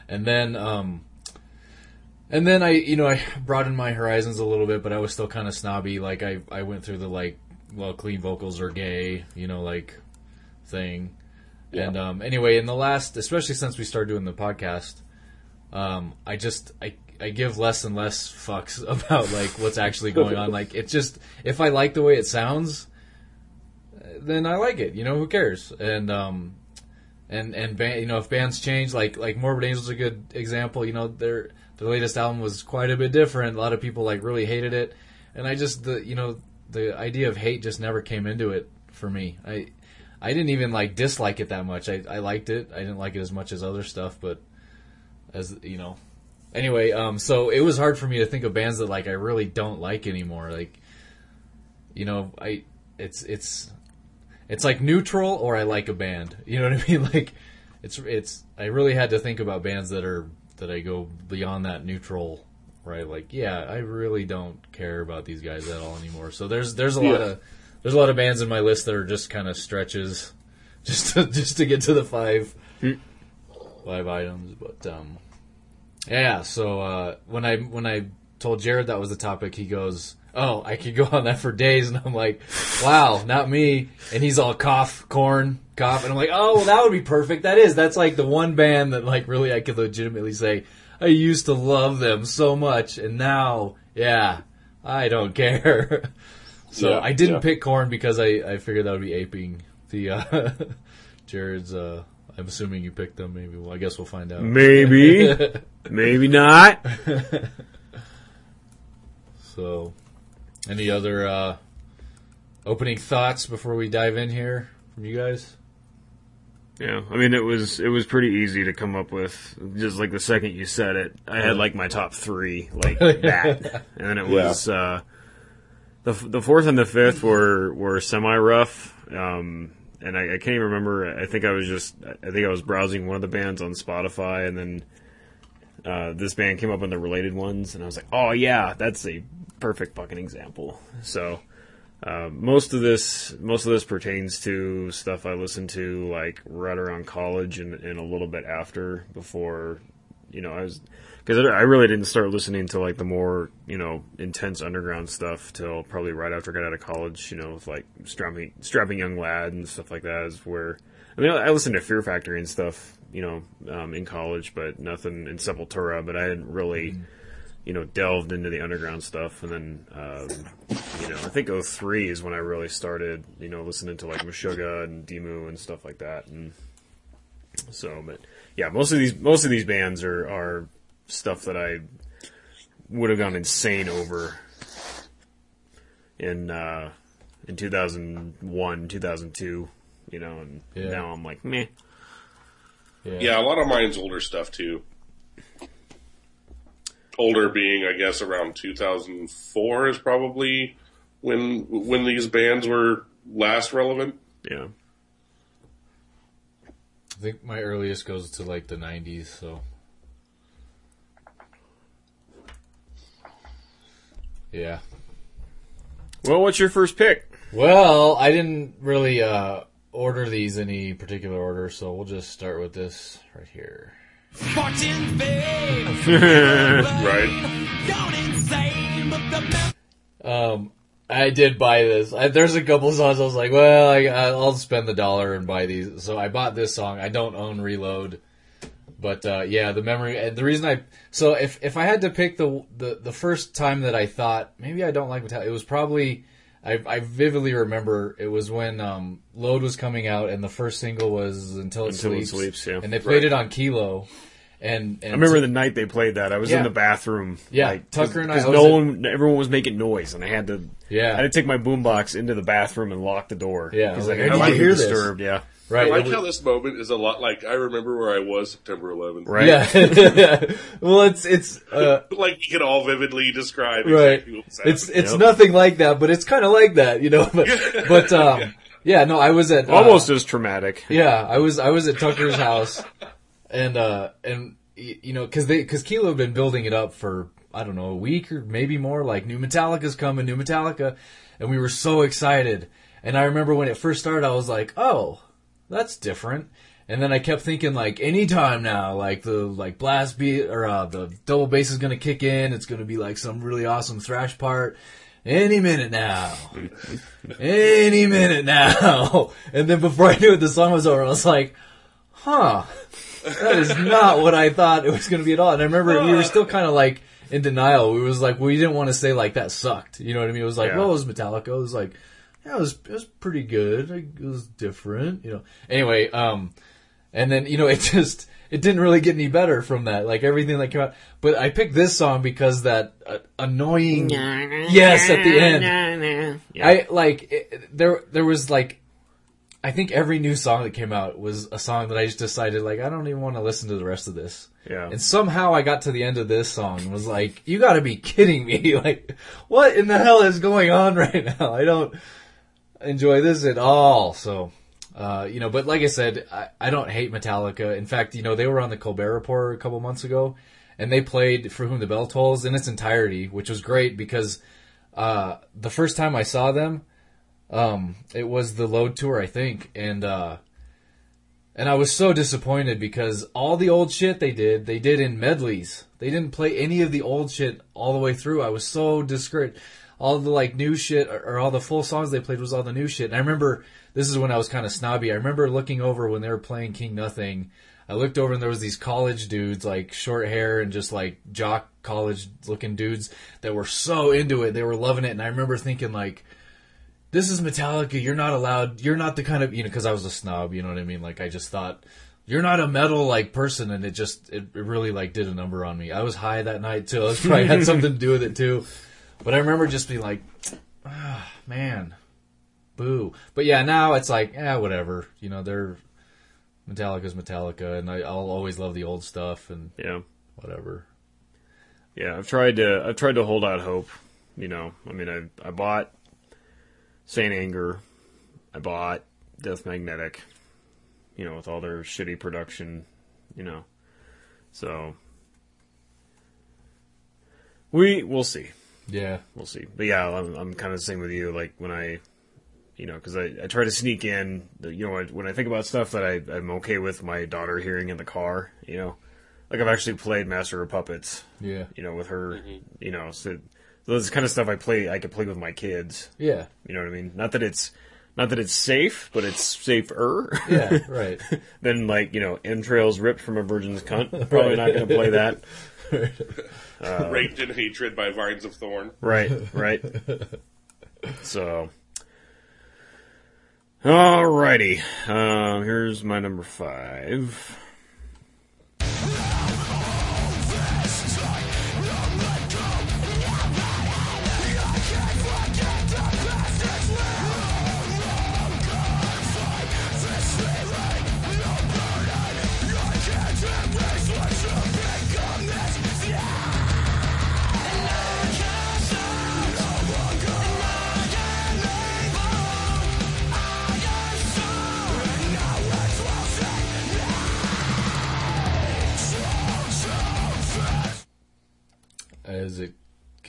and then, um, and then I, you know, I broadened my horizons a little bit, but I was still kind of snobby. Like I, I went through the like, well, clean vocals are gay, you know, like thing. And um, anyway, in the last, especially since we started doing the podcast, um, I just I I give less and less fucks about like what's actually going on. Like it's just if I like the way it sounds, then I like it. You know, who cares? And um, and and you know, if bands change, like like Morbid Angel's a good example. You know, their their latest album was quite a bit different. A lot of people like really hated it, and I just the you know the idea of hate just never came into it for me. I I didn't even like dislike it that much. I I liked it. I didn't like it as much as other stuff, but as you know. Anyway, um, so it was hard for me to think of bands that like I really don't like anymore. Like, you know, I it's it's it's like neutral or I like a band. You know what I mean? Like, it's it's I really had to think about bands that are that I go beyond that neutral. Right? Like, yeah, I really don't care about these guys at all anymore. So there's there's a lot of there's a lot of bands in my list that are just kind of stretches, just to, just to get to the five five items. But um, yeah. So uh, when I when I told Jared that was the topic, he goes, "Oh, I could go on that for days," and I'm like, "Wow, not me." And he's all cough, Korn, cough, and I'm like, "Oh, well, that would be perfect. That is. That's like the one band that like really I could legitimately say I used to love them so much, and now, yeah, I don't care." So Yeah, I didn't yeah. pick Korn because I, I figured that would be aping the uh, Jared's. Uh, I'm assuming you picked them. Maybe. Well, I guess we'll find out. Maybe, maybe not. So, any other uh, opening thoughts before we dive in here from you guys? Yeah, I mean it was it was pretty easy to come up with. Just like the second you said it, I had like my top three like that, and then it was uh, the the fourth and the fifth were were semi rough. Um, and I, I can't even remember. I think I was just I think I was browsing one of the bands on Spotify, and then uh, this band came up in the related ones, and I was like, oh yeah, that's a perfect fucking example. So. Uh, most of this, most of this pertains to stuff I listened to like right around college and, and a little bit after. Before, you know, I was because I really didn't start listening to like the more you know intense underground stuff till probably right after I got out of college. You know, with like strapping, strapping young lad and stuff like that is where. I mean, I listened to Fear Factory and stuff, you know, um, in college, but nothing in Sepultura. But I didn't really you know, delved into the underground stuff, and then, um, you know, I think 03 is when I really started, you know, listening to like Meshuggah and Dimmu and stuff like that, and so, but yeah, most of these most of these bands are are stuff that I would have gone insane over in uh, in 2001, 2002, you know, and Yeah. now I'm like, meh. Yeah, a lot of mine's older stuff too. Older being, I guess, around 2004 is probably when when these bands were last relevant. Yeah. I think my earliest goes to like the 90s. So, yeah. Well, what's your first pick? Well, I didn't really uh, order these in any particular order, so we'll just start with this right here. Right. Um, I did buy this. I, there's a couple songs I was like, well, I, I'll spend the dollar and buy these. So I bought this song. I don't own Reload, but uh, yeah, the memory. And the reason I so if if I had to pick the the the first time that I thought maybe I don't like Metallica, it was probably. I, I vividly remember it was when um, Load was coming out and the first single was Until It Until It Sleeps. Sleeps, yeah. And they played Right. it on Kilo. And, and I remember the night they played that. I was Yeah. in the bathroom. Yeah, like, Tucker and I- because no one, everyone was making noise, and I had to. Yeah. I had to take my boombox into the bathroom and lock the door. Yeah, I because was like, I I need to hear this. disturbed. Yeah, right. I like it how this moment is a lot like I remember where I was September 11th. right. Yeah. well, it's it's uh, Like you can all vividly describe right. exactly what. It's it's Yep. nothing like that, but it's kind of like that, you know. But, but um, yeah, no, I was at uh, Almost as traumatic. Yeah, I was I was at Tucker's house, and uh and you know because they because Kilo had been building it up for I don't know a week or maybe more. Like new Metallica's coming, new Metallica, and we were so excited. And I remember when it first started, I was like, oh, that's different. And then I kept thinking like anytime now, like the like blast beat or uh, the double bass is gonna kick in. It's gonna be like some really awesome thrash part. Any minute now. Any minute now. And then before I knew it, the song was over. I was like, huh, that is not what I thought it was going to be at all. And I remember we were still kind of like in denial. We was like, we didn't want to say like that sucked. You know what I mean? It was like, Yeah. well, it was Metallica. It was like, yeah, it was, it was pretty good. It was different, you know. Anyway, um, and then, you know, it just, it didn't really get any better from that. Like everything that came out. But I picked this song because that uh, annoying, yes, at the end. I like it, there. There was like, I think every new song that came out was a song that I just decided like I don't even want to listen to the rest of this. Yeah. And somehow I got to the end of this song and was like, you got to be kidding me! Like, what in the hell is going on right now? I don't enjoy this at all. So. Uh, you know, but like I said, I, I don't hate Metallica. In fact, you know, they were on the Colbert Report a couple months ago, and they played "For Whom the Bell Tolls" in its entirety, which was great because uh, the first time I saw them, um, it was the Load tour, I think, and uh, and I was so disappointed because all the old shit they did, they did in medleys. They didn't play any of the old shit all the way through. I was so discouraged. All the like new shit or, or all the full songs they played was all the new shit. And I remember this is when I was kind of snobby. I remember looking over when they were playing King Nothing. I looked over and there was these college dudes, like short hair and just like jock college looking dudes that were so into it. They were loving it. And I remember thinking like, this is Metallica. You're not allowed. You're not the kind of you know because I was a snob. You know what I mean? Like I just thought you're not a metal like person, and it just it, really like did a number on me. I was high that night too. It probably had something to do with it too. But I remember just being like, ah, man, boo. But yeah, now it's like, yeah, whatever. You know, they're Metallica's Metallica, and I, I'll always love the old stuff and Yeah. whatever. Yeah, I've tried to I've tried to hold out hope. You know, I mean, I I bought Saint Anger, I bought Death Magnetic. You know, with all their shitty production. You know, so we we'll see. Yeah, We'll see. But yeah, I'm, I'm kind of the same with you. Like when I, you know, because I, I try to sneak in, you know, when- when I think about stuff that I, I'm okay with my daughter hearing in the car, you know, like I've actually played Master of Puppets, yeah, you know, with her, mm-hmm. you know, so, so this kind of stuff I play, I could play with my kids. yeah, You know what I mean? Not that it's, not that it's safe, but it's safer. yeah. Right. than like you know entrails ripped from a virgin's cunt. Probably not going to play that. Raped in hatred by vines of thorn. Right, right. so, alrighty. Uh, here's my number five.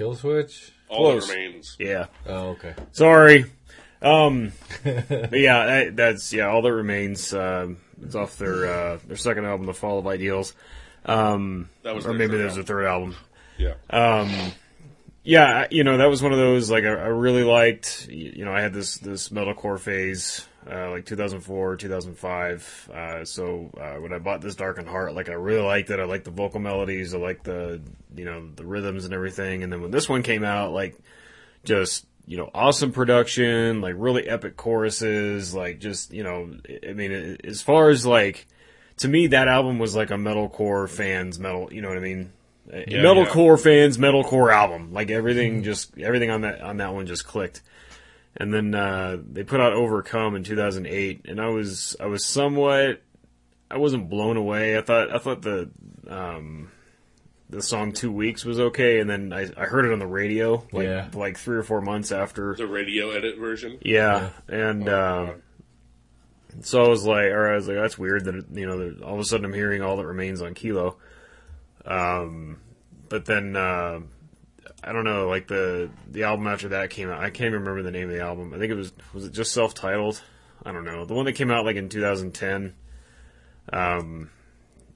Kill Switch? All Close. that remains. Yeah, Oh, okay. sorry. Um, but yeah, that, that's yeah. All that remains. Um, it's off their uh, their second album, The Fall of Ideals. Um, That was or maybe there's a third album. Yeah. Um, yeah, you know, that was one of those like I, I really liked. You know, I had this this metalcore phase, uh, like 2004, 2005. Uh, so uh, when I bought this Darkened Heart, like I really liked it. I liked the vocal melodies. I liked the you know the rhythms and everything. And then when this one came out, like just you know awesome production, like really epic choruses, like just you know, I mean, as far as like to me, that album was like a metalcore fans metal. You know what I mean? Yeah, metalcore fans metalcore album. Like everything, just everything on that on that one just clicked. And then uh, they put out Overcome in 2008, and I was I was somewhat I wasn't blown away. I thought I thought the um, the song Two Weeks was okay, and then I, I heard it on the radio like Yeah. like three or four months after. The radio edit version. Yeah, and uh, so I was like, or I was like, that's weird that you know that all of a sudden I'm hearing all that remains on Kilo. Um, but then uh, I don't know, like the the album after that came out. I can't even remember the name of the album. I think it was was it just self titled. I don't know the one that came out like in 2010. Um,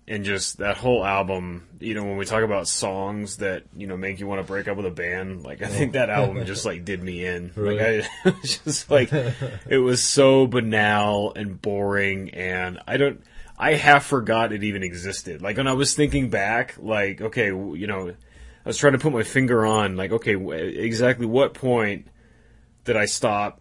and just that whole album, you know, when we talk about songs that you know make you want to break up with a band, like I think that album just like did me in. Really? Like I it was just like it was so banal and boring, and I don't. I half forgot it even existed. Like when I was thinking back, like okay, you know, I was trying to put my finger on, like okay, w- exactly what point did I stop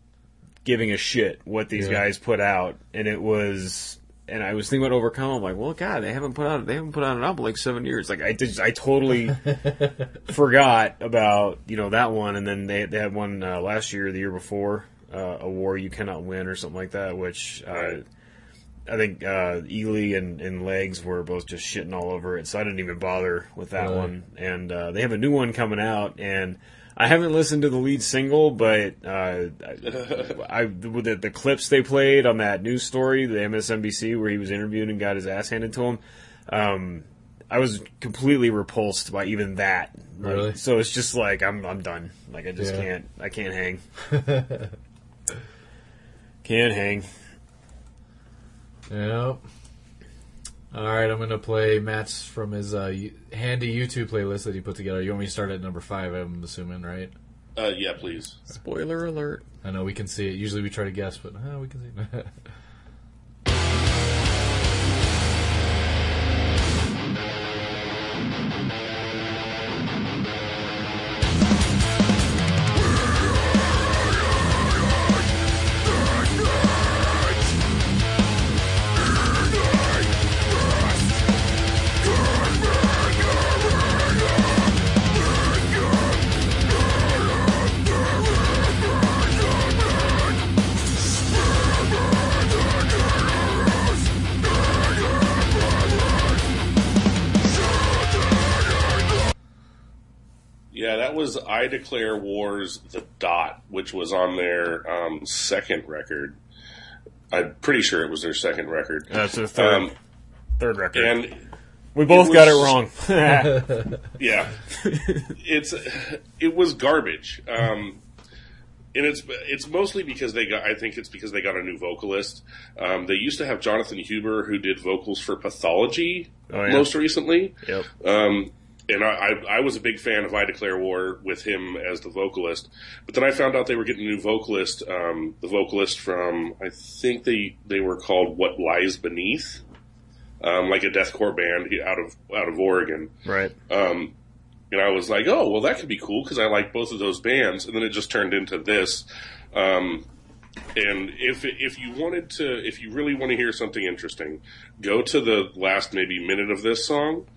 giving a shit what these Yeah. guys put out? And it was, and I was thinking about Overcome. I'm like, well, God, they haven't put out, they haven't put out an album in like seven years. Like I just, I totally forgot about you know that one. And then they they had one uh, last year, the year before, uh, a war you cannot win or something like that, which. Uh, I think uh, Ely and, and Legs were both just shitting all over it, so I didn't even bother with that Really? one. And uh, they have a new one coming out, and I haven't listened to the lead single, but uh, I, I the, the clips they played on that news story, the MSNBC, where he was interviewed and got his ass handed to him. Um, I was completely repulsed by even that. Like, Really? So it's just like I'm I'm done. Like I just Yeah. can't I can't hang. can't hang. Yep. All right, I'm gonna play Matt's from his uh, handy YouTube playlist that he put together. You want me to start at number five? I'm assuming, right? Uh, yeah, please. Spoiler alert. I know we can see it. Usually we try to guess, but uh, we can see I Declare War's The Dot, which was on their um, second record. I'm pretty sure it was their second record. That's the third Um, third record. and we both it got it wrong. yeah, it's it was garbage. Um, and it's it's mostly because they got. I think it's because they got a new vocalist. Um, they used to have Jonathan Huber, who did vocals for Pathology Oh, yeah. most recently. yep. Um, and I, I, was a big fan of I Declare War with him as the vocalist. But then I found out they were getting a new vocalist, um, the vocalist from, I think they, they were called What Lies Beneath, um, like a deathcore band out of, out of Oregon. Right. Um, and I was like, oh, well, that could be cool because I like both of those bands. And then it just turned into this. Um, and if if you wanted to, if you really want to hear something interesting, go to the last maybe minute of this song.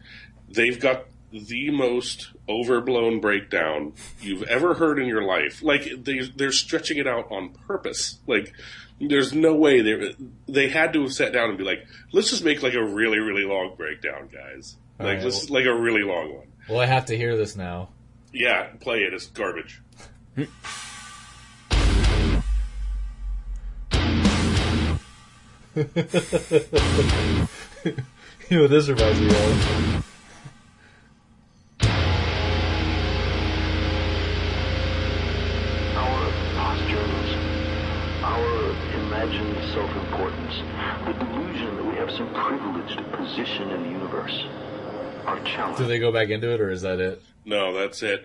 They've got the most overblown breakdown you've ever heard in your life. Like they they're stretching it out on purpose. Like there's no way they they had to have sat down and be like, let's just make like a really really long breakdown, guys. Like right, let's like a really long one. well, I have to hear this now. Yeah, play it. It's garbage. You know what this reminds me of? Privileged position in the universe, are challenged. Do they go back into it, or is that it? No, that's it.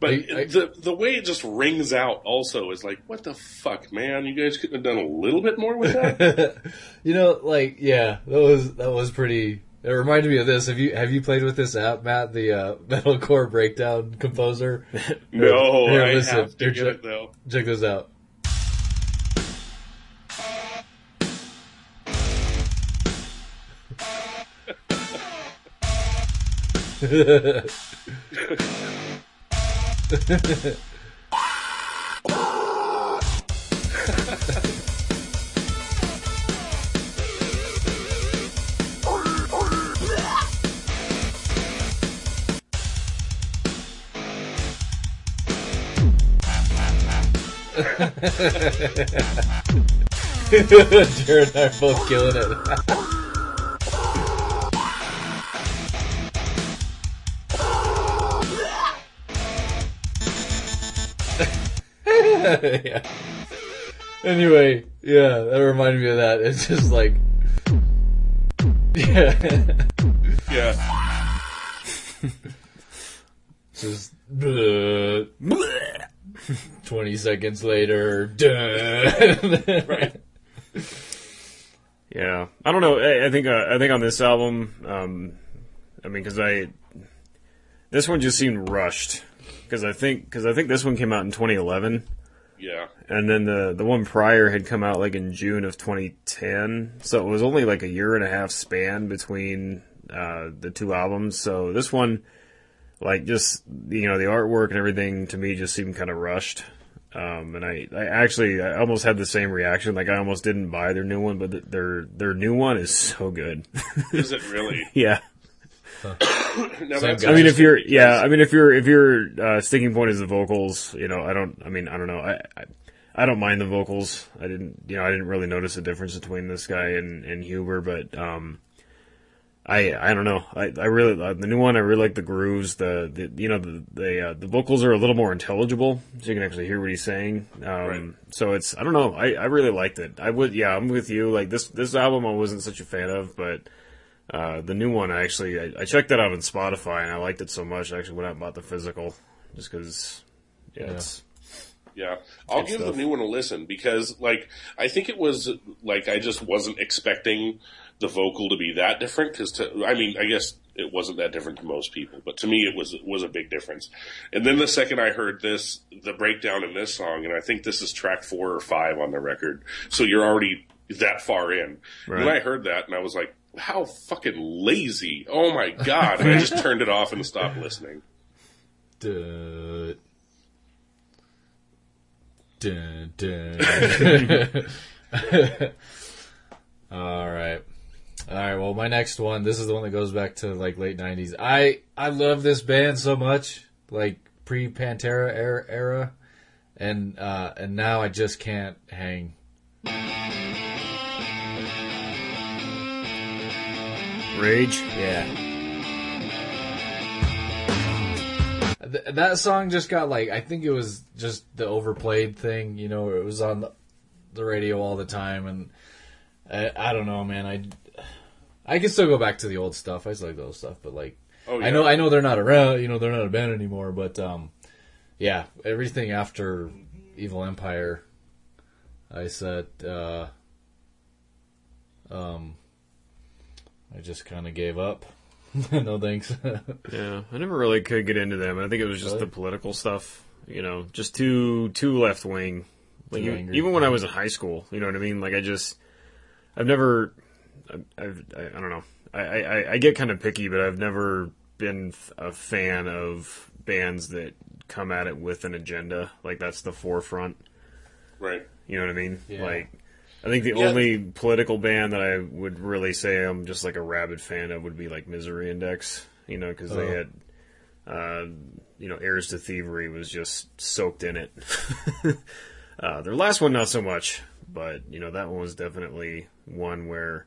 But I- I- the the way it just rings out also is like, what the fuck, man? You guys couldn't have done a little bit more with that. you know, like yeah, that was that was pretty. It reminded me of this. Have you have you played with this app, Matt? The uh, metalcore breakdown composer. no, Here, I listen. have to Here, get check- it though. Check this out. Jared and I are both killing it. yeah. Anyway, yeah, that reminded me of that. It's just like, yeah, Yeah, just bleh. twenty seconds later, done. right. Yeah, I don't know. I, I think uh, I think on this album, um, I mean, because I this one just seemed rushed because I think because I think this one came out in 2011, Yeah, and then the the one prior had come out like in June of 2010, so it was only like a year and a half span between uh, the two albums. So this one, like, just you know, the artwork and everything to me just seemed kind of rushed. Um, and I, I actually, I almost had the same reaction. Like, I almost didn't buy their new one, but th- their their new one is so good. is it really? yeah. Now, Same. I mean, if you're, yeah, I mean, if your if your uh, sticking point is the vocals, you know, I don't, I mean, I don't know, I, I, I don't mind the vocals. I didn't, you know, I didn't really notice a difference between this guy and and Huber, but um, I I don't know, I I really uh, the new one, I really like the grooves, the, the you know the the uh, the vocals are a little more intelligible, so you can actually hear what he's saying. Um, Right. so it's I don't know, I I really liked it. I would, yeah, I'm with you. Like this this album, I wasn't such a fan of, but. Uh, the new one, I actually, I, I checked that out on Spotify and I liked it so much. I actually went out and bought the physical just because, yeah, Yeah. it's, Yeah, I'll give stuff. the new one a listen because, like, I think it was like I just wasn't expecting the vocal to be that different. Because, I mean, I guess it wasn't that different to most people, but to me, it was was a big difference. And then the second I heard this, the breakdown in this song, and I think this is track four or five on the record, so you're already that far in. Right. When I heard that, and I was like, "How fucking lazy!" Oh my god! I just turned it off and stopped listening. All right. All right. Well, my next one. This is the one that goes back to like late '90s. I I love this band so much, like pre Pantera era, era, and uh, and now I just can't hang. Rage. Yeah. Th- that song just got like I think it was just the overplayed thing, you know, it was on the, the radio all the time and I, I don't know, man. I I can still go back to the old stuff. I still like the old stuff, but like Oh, I know. I know they're not around, you know, they're not a band anymore, but um yeah, everything after Evil Empire I said uh um I just kind of gave up. no thanks. Yeah, I never really could get into them. I think it was just Really? the political stuff, you know, just too too left wing. Like Too even, even when I was in high school, you know what I mean? Like I just, I've never, I've, I've I, I don't know. I, I I get kind of picky, but I've never been a fan of bands that come at it with an agenda. Like that's the forefront. Right. You know what I mean? Yeah. Like, I think the Yeah. only political band that I would really say I'm just like a rabid fan of would be like Misery Index. You know, because they Oh. had, uh, you know, Heirs to Thievery was just soaked in it. uh, their last one, not so much, but you know that one was definitely one where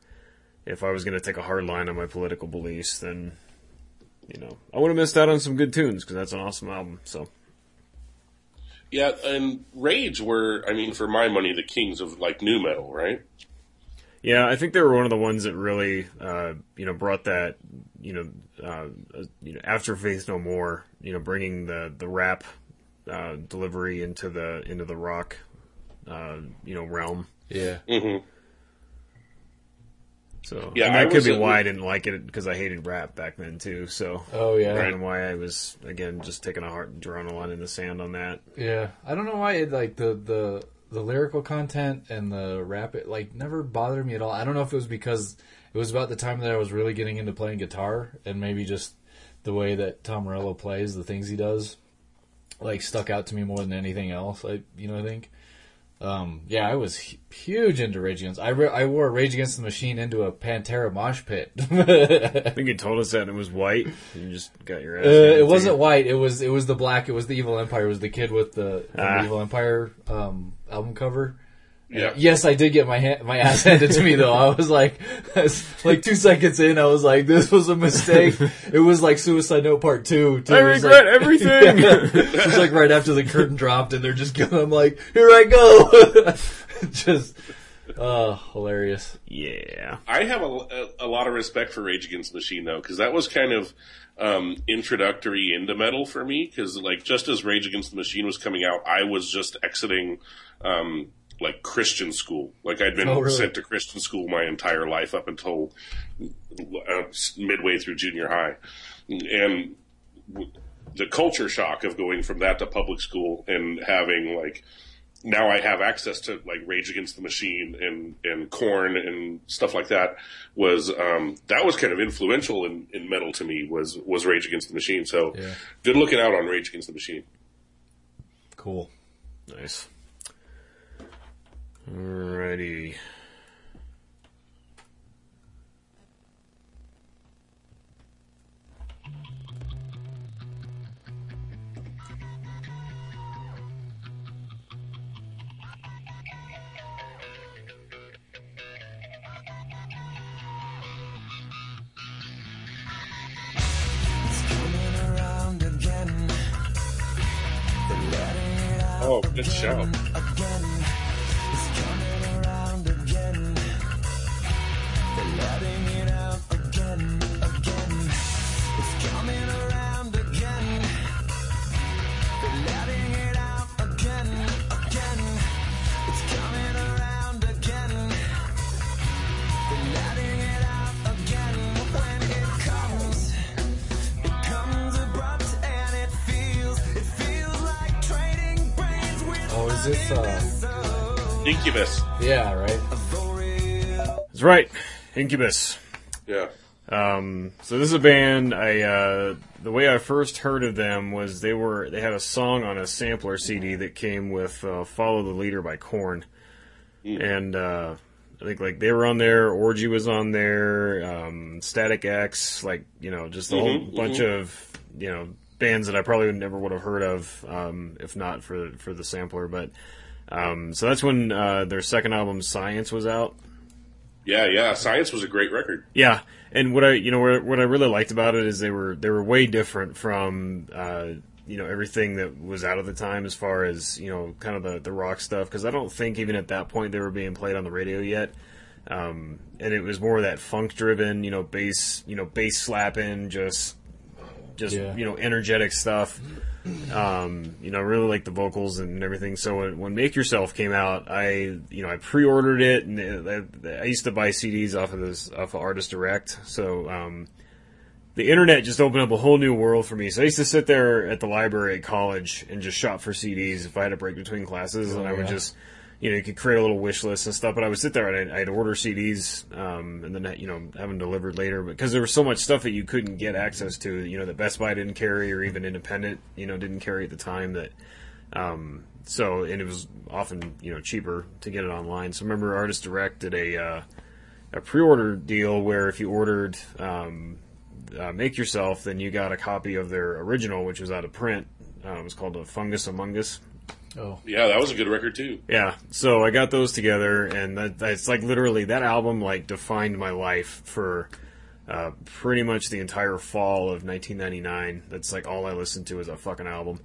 if I was going to take a hard line on my political beliefs, then you know I would have missed out on some good tunes because that's an awesome album. So. Yeah, and Rage were, I mean, for my money, the kings of like nu metal, right? Yeah, I think they were one of the ones that really, uh, you know, brought that, you know, uh, uh, you know, after Faith No More, you know, bringing the the rap uh, delivery into the into the rock, uh, you know, realm. Yeah. Mm-hmm. So Yeah, and I that could be a- why I didn't like it because I hated rap back then too. So Oh, yeah. and why I was again just taking a hard and drawing a line in the sand on that. Yeah, I don't know why it like the the the lyrical content and the rap it like never bothered me at all. I don't know if it was because it was about the time that I was really getting into playing guitar and maybe just the way that Tom Morello plays, the things he does, like stuck out to me more than anything else. I you know I think. Um, yeah, I was huge into Rage Against. I re- I wore Rage Against the Machine into a Pantera mosh pit. I think you told us that it was white. You just got your ass. Uh, it wasn't you. white. It was it was the black. It was the Evil Empire. It was the kid with the, Ah. the Evil Empire um, album cover. Yeah. Yes, I did get my ha- my ass handed to me though. I was like, like two seconds in, I was like, this was a mistake. it was like Suicide Note Part Two. too. I regret like- everything. it was like right after the curtain dropped, and they're just going. I'm like, here I go. just, uh, hilarious. Yeah. I have a, a, a lot of respect for Rage Against the Machine though, because that was kind of um, introductory into metal for me. Because like just as Rage Against the Machine was coming out, I was just exiting um, like Christian school. Like I'd been Oh, really? sent to Christian school my entire life up until uh, midway through junior high, and w- the culture shock of going from that to public school and having like now I have access to like Rage Against the Machine and and Korn and stuff like that was um, that was kind of influential in, in metal to me was was Rage Against the Machine. So Yeah. good looking out on Rage Against the Machine. Cool. Nice. Alrighty. Oh, good shout. Is this? Uh, Incubus. yeah, right. That's right. Incubus. Yeah. Um, so this is a band. I uh, the way I first heard of them was they were they had a song on a sampler CD that came with uh, "Follow the Leader" by Korn, and uh, I think like they were on there. Orgy was on there. Um, Static X, like you know, just a whole Mhm, bunch mhm. of you know bands that I probably would never would have heard of um, if not for for the sampler. But um, so that's when uh, their second album, Science, was out. Yeah, yeah. Science was a great record. Yeah, and what I you know what, what I really liked about it is they were they were way different from uh, you know everything that was out at the time as far as you know kind of the the rock stuff because I don't think even at that point they were being played on the radio yet. Um, and it was more that funk driven, you know, bass, you know, bass slapping, just, just, Yeah. you know, energetic stuff. Um, you know, I really like the vocals and everything. So when, when Make Yourself came out, I, you know, I pre-ordered it and it, I used to buy CDs off of this, off of Artist Direct. So, um, the internet just opened up a whole new world for me. So I used to sit there at the library at college and just shop for CDs if I had a break between classes, and I would just, you know, you could create a little wish list and stuff. But I would sit there and I'd, I'd order CDs, um, and then you know have them delivered later because there was so much stuff that you couldn't get access to. You know, that Best Buy didn't carry, or even Independent, you know, didn't carry at the time. That, um, so and it was often you know cheaper to get it online. So remember, Artist Direct did a uh, a pre-order deal where if you ordered um, uh, Make Yourself, then you got a copy of their original, which was out of print. Uh, it was called a Fungus Amongus. Oh, Yeah, that was a good record too. Yeah, so I got those together, and that, that's like literally that album like defined my life for uh, pretty much the entire fall of 1999. That's like all I listened to was that fucking album,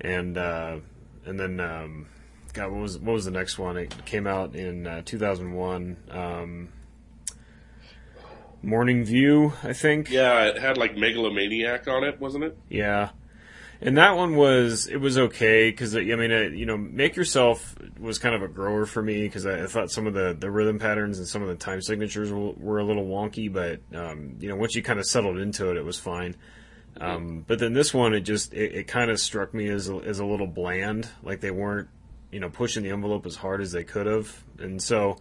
and uh, and then um, God, what was what was the next one? It came out in uh, 2001. Um, Morning View, I think. Yeah, it had like Megalomaniac on it, wasn't it? Yeah, and that one was it was okay because I mean uh, you know Make Yourself was kind of a grower for me because I, I thought some of the the rhythm patterns and some of the time signatures were, were a little wonky, but um, you know once you kind of settled into it, it was fine. Um, but then this one, it just it, it kind of struck me as a, as a little bland, like they weren't you know pushing the envelope as hard as they could have, and so.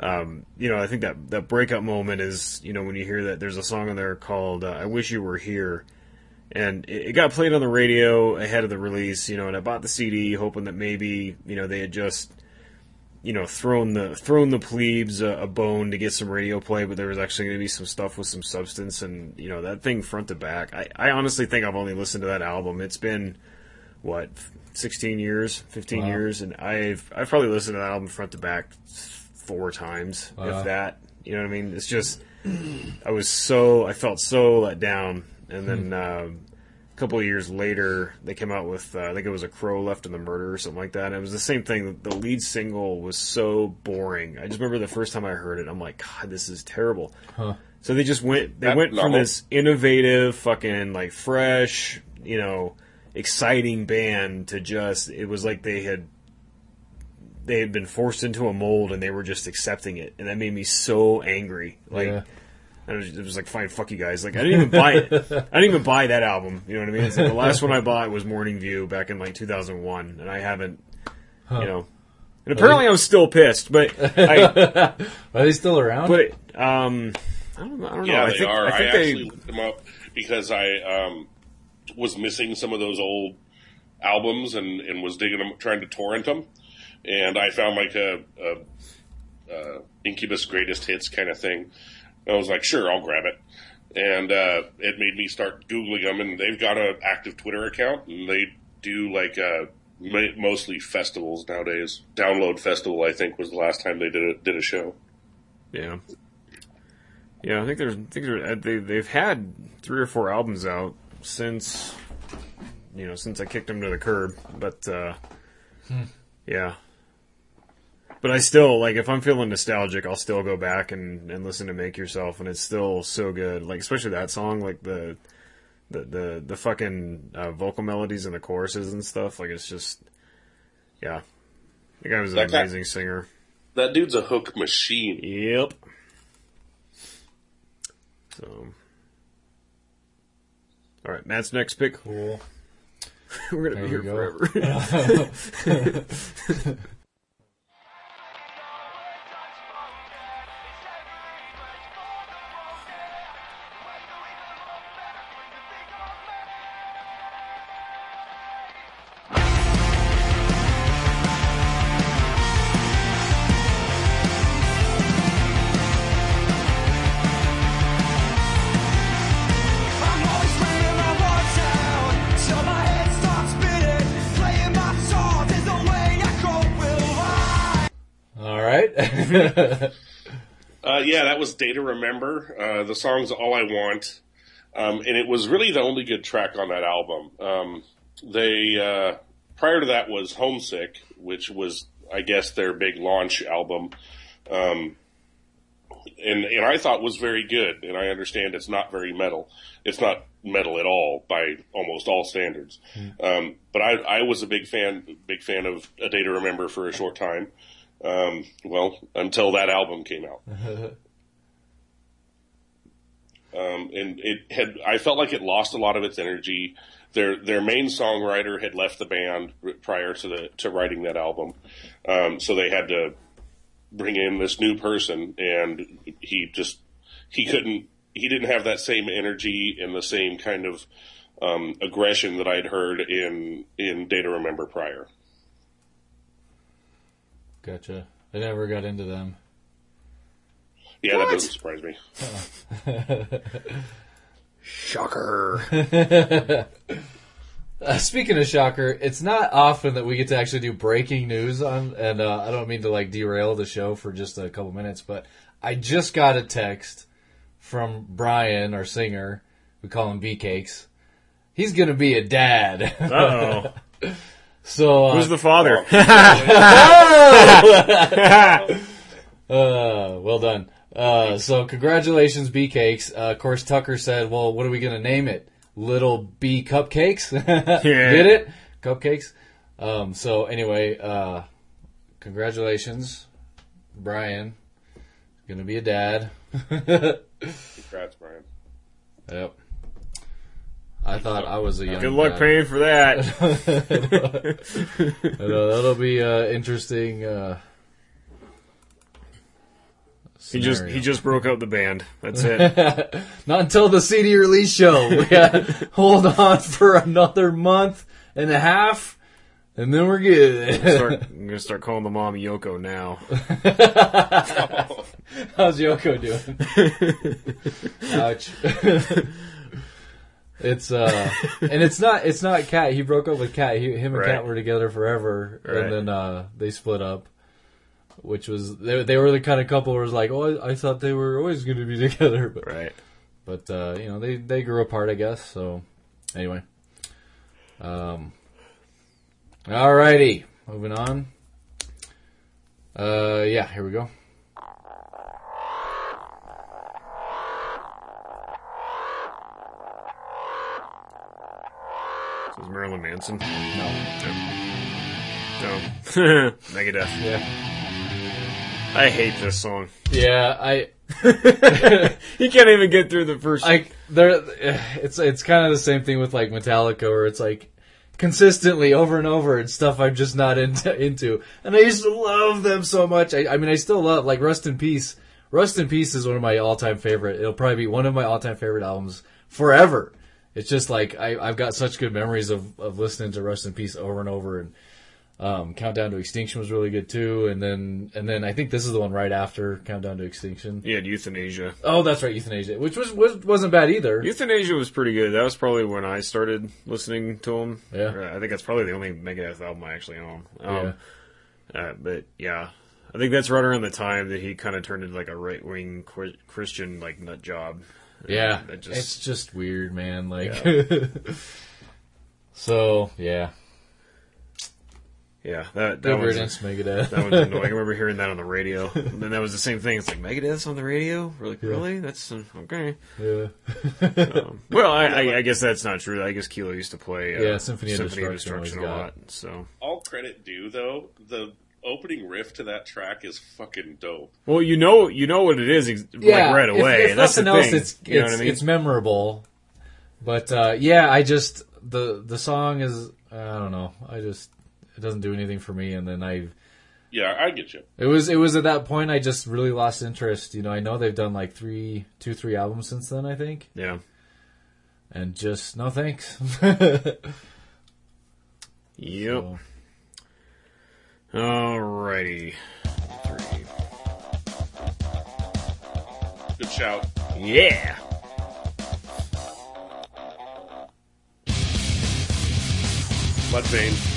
Um, you know, I think that that breakup moment is, you know, when you hear that there's a song on there called uh, "I Wish You Were Here," and it, got played on the radio ahead of the release, you know, and I bought the CD hoping that maybe, you know, they had just, you know, thrown the thrown the plebes a, a bone to get some radio play, but there was actually going to be some stuff with some substance, and you know, that thing front to back. I, I honestly think I've only listened to that album. It's been what 16 years, 15 Wow. years, and I've I've probably listened to that album front to back four times, Wow. if that. You know what I mean? It's just I was so I felt so let down, and then um, a couple of years later they came out with uh, I think it was a crow left in the murder or something like that. And it was the same thing. The lead single was so boring. I just remember the first time I heard it, I'm like, God, this is terrible. Huh. So they just went. They That went from this innovative, fucking like fresh, you know, exciting band to just. It was like they had. They had been forced into a mold and they were just accepting it, and that made me so angry. Like, Yeah. I was, it was like, fine, fuck you guys. Like, I didn't even buy it. I didn't even buy that album. You know what I mean? It's like the last one I bought was Morning View back in like 2001, and I haven't, you know. And apparently, I was still pissed, but I, Are they still around? but um, I don't, know- I don't know. Yeah, I they think, are. I I, actually they, looked them up because I um, was missing some of those old albums and, and was digging them, trying to torrent them, and I found like a, a, a Incubus greatest hits kind of thing. And I was like, sure, I'll grab it. And uh, it made me start googling them, and they've got an active Twitter account, and they do like uh, ma- mostly festivals nowadays. Download Festival, I think, was the last time they did a, did a show. yeah, yeah. I think there's, I think there, they they've had three or four albums out since, you know, since I kicked them to the curb. But uh, yeah. But I still like if I'm feeling nostalgic, I'll still go back and, and listen to Make Yourself, and it's still so good. Like especially that song, like the the the, the fucking uh, vocal melodies and the choruses and stuff. Like it's just yeah. The guy was an That guy- amazing singer. That dude's a hook machine. Yep. So, all right, Matt's next pick. Cool. We're gonna There be here go. forever. Uh, yeah, that was Day to Remember. Uh, the song's All I Want. Um, and it was really the only good track on that album. Um, they, uh, prior to that was Homesick, which was, I guess, their big launch album. Um, and, and I thought was very good. And I understand it's not very metal. It's not metal at all by almost all standards. Um, but I, I was a big fan, big fan of A Day to Remember for a short time. Um, well, until that album came out. Um, and it had, I felt like it lost a lot of its energy. Their, their main songwriter had left the band prior to the, to writing that album. Um, so they had to bring in this new person and he just, he couldn't, he didn't have that same energy and the same kind of, um, aggression that I'd heard in, in Day to Remember prior. Gotcha. I never got into them. Yeah, that doesn't surprise me. Shocker. Uh, speaking of shocker, it's not often that we get to actually do breaking news on, and uh, I don't mean to like derail the show for just a couple minutes, but I just got a text from Brian, our singer. We call him B Cakes. He's gonna be a dad. Uh oh. So uh, Who's the father? uh, well done. Uh, so congratulations, B cakes. Uh, of course, Tucker said, "Well, what are we gonna name it? Little B cupcakes? Did it? Cupcakes." Um, so anyway, uh, congratulations, Brian. Gonna be a dad. Congrats, Brian. Yep. I thought I was a young. Good luck dad. paying for that. I know, that'll be uh, interesting. Uh, he just he just broke up the band. That's it. Not until the CD release show. We hold on for another month and a half, and then we're good. start, I'm gonna start calling the mom Yoko now. How's Yoko doing? Ouch. It's uh, and it's not it's not Cat. He broke up with Cat. He, him and Right. Cat were together forever, Right. and then uh, they split up. Which was they, they were the kind of couple who was like, oh, I, I thought they were always going to be together, but right. But uh, you know, they they grew apart, I guess. So anyway, um, alrighty, moving on. Uh, yeah, here we go. Marilyn Manson? No. No. Megadeth. Yeah. I hate this song. Yeah, I. he can't even get through the first. I there. It's it's kind of the same thing with like Metallica, where it's like consistently over and over and stuff I'm just not into. into. And I used to love them so much. I, I mean, I still love like Rust in Peace. Rust in Peace is one of my all time favorite. It'll probably be one of my all time favorite albums forever. It's just like I, I've got such good memories of, of listening to Rust in Peace over and over, and um, Countdown to Extinction was really good too. And then and then I think this is the one right after Countdown to Extinction. Yeah, euthanasia. Oh, that's right, euthanasia, which was, was wasn't bad either. Euthanasia was pretty good. That was probably when I started listening to him. Yeah. I think that's probably the only Megadeth album I actually own. Um, Yeah. Uh, but yeah, I think that's right around the time that he kind of turned into like a right wing Christian like nut job. Yeah, And that just- it's just weird, man. Like, Yeah. so yeah, Yeah, that that Good was riddance, Megadeth. That was annoying. I remember hearing that on the radio. And then that was the same thing. It's like Megadeth's on the radio. We're like, Yeah. really? That's uh, okay. Yeah. um, well, I, I, I guess that's not true. I guess Kilo used to play uh, Yeah, Symphony of Symphony of Destruction Destruction a lot. So, All credit due though, the opening riff to that track is fucking dope. well, you know, you know what it is ex- yeah. like right away. If, that's the nothing else, thing. it's you know it's, what I mean? it's memorable. But uh, yeah, I just the the song is I don't know. I just it doesn't do anything for me. And then I Yeah, I get you. it was it was at that point I just really lost interest. You know, I know they've done like three two three albums since then. I think. Yeah. And just no thanks. Yep. Alrighty. Three. Good shout. Yeah. Mudvayne.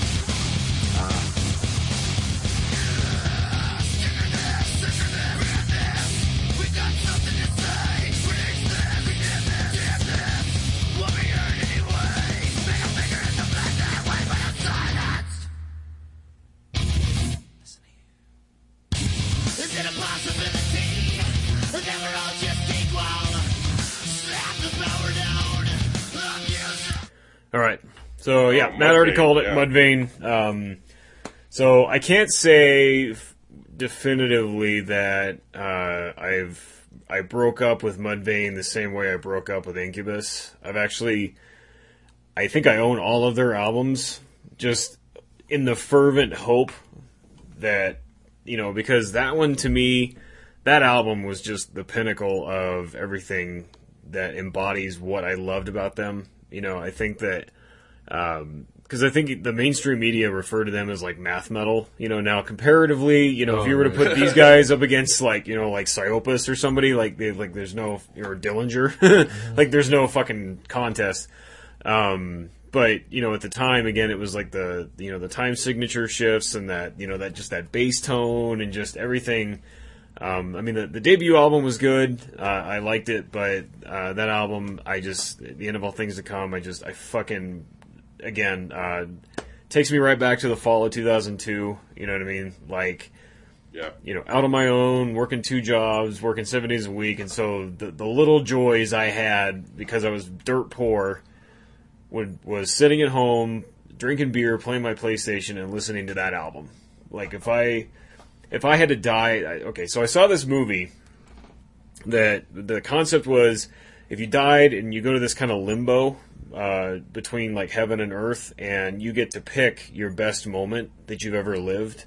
So yeah, Oh, Matt already called it yeah. Mudvayne. Um, so I can't say f- definitively that uh, I've I broke up with Mudvayne the same way I broke up with Incubus. I've actually, I think I own all of their albums, just in the fervent hope that you know because that one to me, that album was just the pinnacle of everything that embodies what I loved about them. You know, I think that because I think the mainstream media refer to them as like math metal. You know, now comparatively, you know, if Oh, you were to put these guys up against like you know like Psyopus or somebody like they like there's no or Dillinger, like there's no fucking contest. Um, but you know, at the time, again, it was like the you know the time signature shifts and that you know that just that bass tone and just everything. Um, I mean, the, the debut album was good. Uh, I liked it, but uh, that album, I just the end of all things to come. I just I fucking again uh, takes me right back to the fall of 2002. You know what I mean? Like, Yeah. you know, out on my own, working two jobs, working seven days a week, and so the the little joys I had because I was dirt poor would was sitting at home, drinking beer, playing my PlayStation, and listening to that album. Like if I if I had to die, I, okay, so I saw this movie that the concept was if you died and you go to this kind of limbo uh, between like heaven and earth, and you get to pick your best moment that you've ever lived,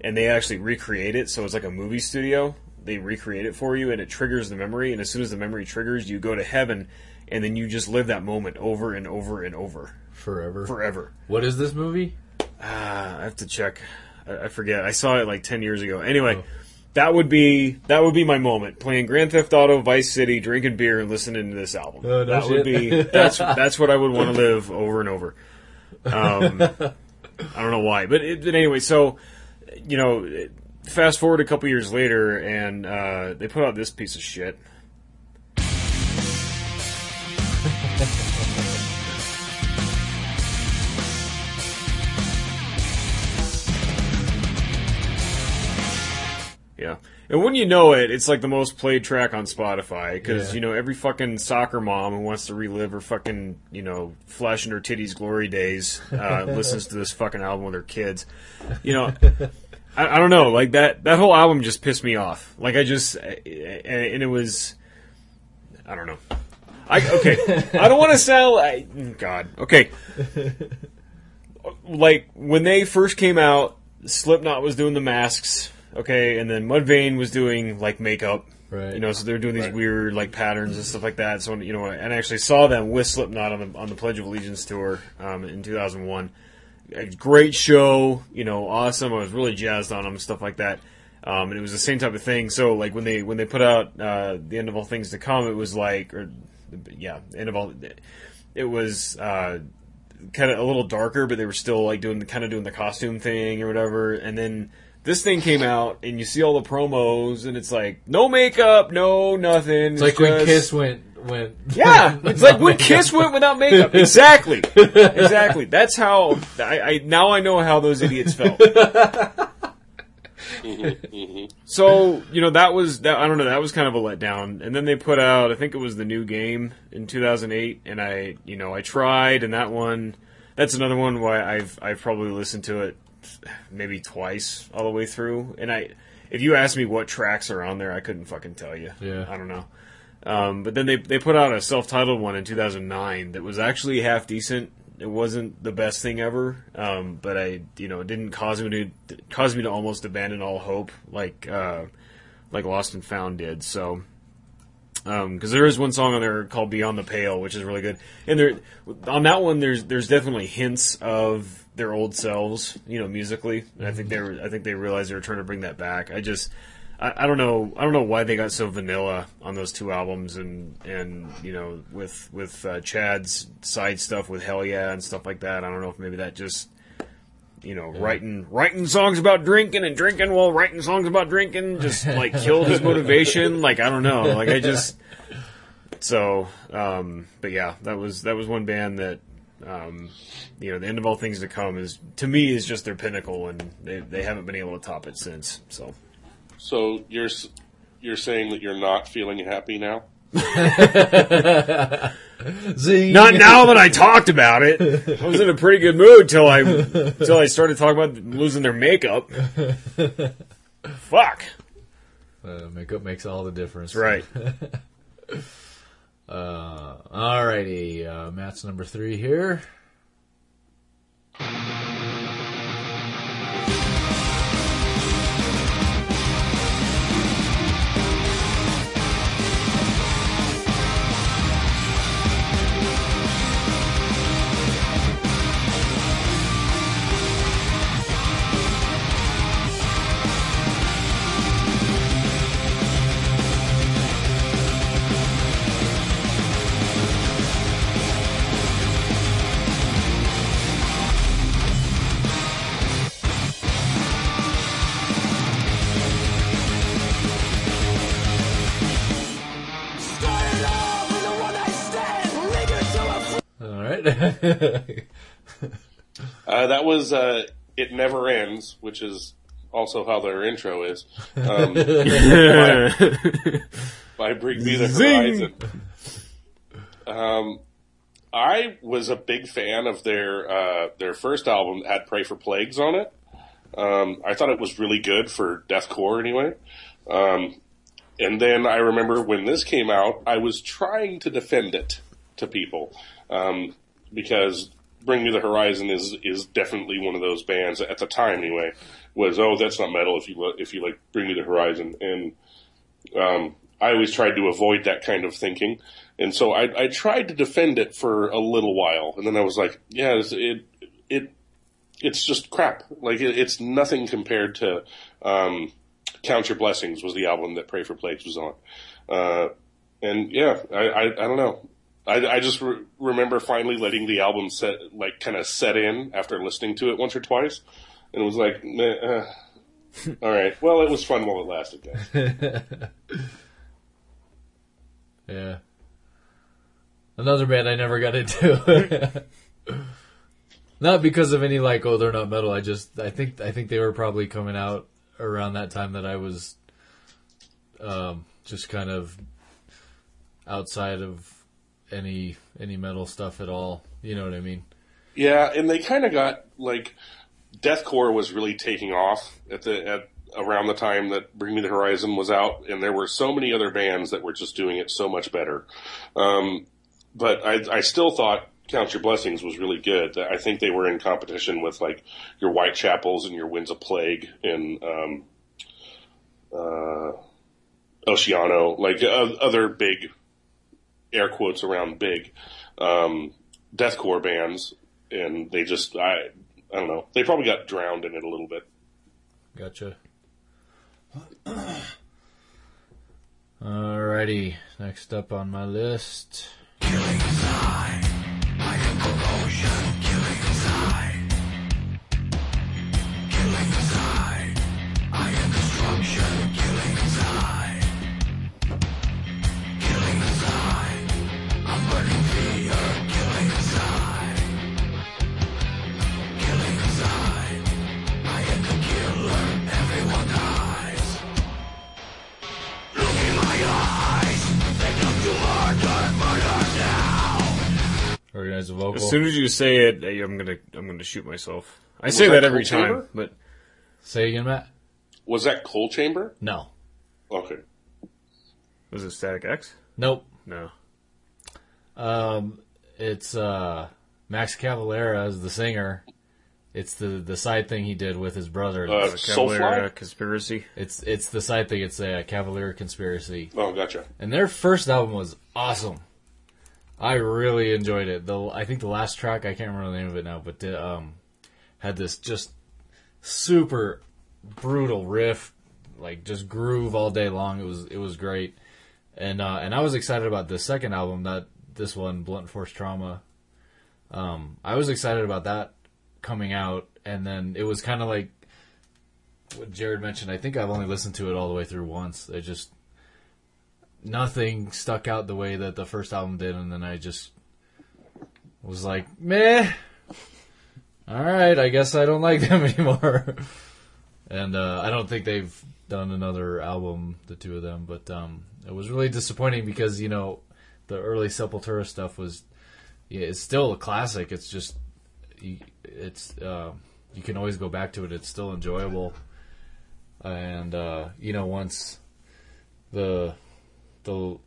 and they actually recreate it. So it's like a movie studio. They recreate it for you, and it triggers the memory. And as soon as the memory triggers, you go to heaven, and then you just live that moment over and over and over Forever. forever. What is this movie? Ah, I have to check. I, I forget. I saw it like ten years ago. Anyway, that would be that would be my moment. Playing Grand Theft Auto, Vice City, drinking beer, and listening to this album. Oh, no that would be that's that's what I would want to live over and over. Um, I don't know why, but, it, but anyway, so you know, fast forward a couple years later, and uh, they put out this piece of shit. Yeah. And when you know it, it's like the most played track on Spotify because Yeah. you know every fucking soccer mom who wants to relive her fucking you know flashing her titties glory days uh, listens to this fucking album with her kids. You know, I, I don't know, like that that whole album just pissed me off. Like I just and and it was, I don't know. I okay. I don't want to sound like God. Okay, like when they first came out, Slipknot was doing the masks, okay, and then Mudvayne was doing like makeup, Right. You know, so they're doing these weird like patterns and stuff like that. So you know, and I actually saw them with Slipknot on the on the Pledge of Allegiance tour um, in 2001. A great show, you know, awesome. I was really jazzed on them, stuff like that. Um, and it was the same type of thing. So like when they when they put out uh, the end of all things to come, it was like, or yeah, end of all. It was. Uh, kind of a little darker, but they were still like doing the kind of doing the costume thing or whatever. And then this thing came out, and you see all the promos, and it's like no makeup, no nothing. It's like when Kiss went went. Yeah, it's like when Kiss went without makeup. Exactly, exactly. That's how I, I now I know how those idiots felt. So you know that was that I don't know that was kind of a letdown, and then they put out I think it was the new game in 2008, and I you know I tried, and that one that's another one why I've I've probably listened to it maybe twice all the way through, and I if you ask me what tracks are on there, I couldn't fucking tell you. Yeah. I don't know. Um, but then they they put out a self titled one in 2009 that was actually half decent. It wasn't the best thing ever, um, but I you know it didn't cause me to cause me to almost abandon all hope like uh, like Lost and Found did. So because there is one song on there called Beyond the Pale, which is really good, and there on that one there's there's definitely hints of their old selves, you know, musically. And I think they were I think they realized they were trying to bring that back. I just I, I don't know I don't know why they got so vanilla on those two albums, and and you know with with uh, Chad's side stuff with Hell Yeah and stuff like that. I don't know if maybe that just you know, writing writing songs about drinking and drinking while writing songs about drinking just like killed his motivation. Like I don't know. Like I just so um but yeah, that was that was one band that um you know, the end of all things to come is to me is just their pinnacle and they they haven't been able to top it since. So So you're you're saying that you're not feeling happy now? Zing. not now that I talked about it. I was in a pretty good mood till I till I started talking about losing their makeup. Fuck. Uh, makeup makes all the difference. Right. uh, alrighty, uh, Matt's number three here. Uh, that was uh, "It Never Ends," which is also how their intro is. Um, by, by Bring Me the Horizon. Um, I was a big fan of their uh, their first album had "Pray for Plagues" on it. Um, I thought it was really good for deathcore anyway. Um, and then I remember when this came out, I was trying to defend it to people um, because Bring Me the Horizon is is definitely one of those bands at the time anyway was oh that's not metal if you if you like Bring Me the Horizon. And um, I always tried to avoid that kind of thinking. And so I, I tried to defend it for a little while. And then I was like yeah it's, it it it's just crap. Like it, it's nothing compared to um, Count Your Blessings was the album that Pray for Plagues was on. Uh, and yeah I, I, I don't know I, I just re- remember finally letting the album set, like, kind of set in after listening to it once or twice, and it was like, uh, all right, well, it was fun while it lasted, guys. Yeah. Another band I never got into. not because of any like, oh, they're not metal. I just, I think, I think they were probably coming out around that time that I was, um, just kind of outside of any any metal stuff at all. You know what I mean? Yeah, and they kind of got like deathcore was really taking off at the at around the time that Bring Me the Horizon was out, and there were so many other bands that were just doing it so much better. Um, but I, I still thought Count Your Blessings was really good. I think they were in competition with like your Whitechapels and your Winds of Plague and um, uh, Oceano, like uh, other big air quotes around big um, deathcore bands, and they just I I don't know they probably got drowned in it a little bit. Gotcha. Alrighty, next up on my list. Organize a vocal. As soon as you say it, eh, I'm gonna I'm gonna shoot myself. I Was say that that every Cold time, Chamber? but Say again, Matt. Was that coal Chamber? No. Okay. was it Static X? Nope. No. Um, it's uh, Max Cavalera as the singer. It's the the side thing he did with his brother. Uh, It's- Soulfly? Cavalera Conspiracy. It's it's the side thing. It's a Cavalera Conspiracy. Oh, gotcha. And their first album was awesome. I really enjoyed it. The I think the last track I can't remember the name of it now, but it, um, had this just super brutal riff, like just groove all day long. It was it was great, and uh, and I was excited about the second album that this one Blunt Force Trauma. Um, I was excited about that coming out, and then it was kind of like what Jared mentioned. I think I've only listened to it all the way through once. It just nothing stuck out the way that the first album did, and then I just was like, meh. All right, I guess I don't like them anymore. and uh, I don't think they've done another album, the two of them. But um, it was really disappointing because you know the early Sepultura stuff was, yeah, it's still a classic. It's just, it's uh, you can always go back to it. It's still enjoyable. And uh, you know once the the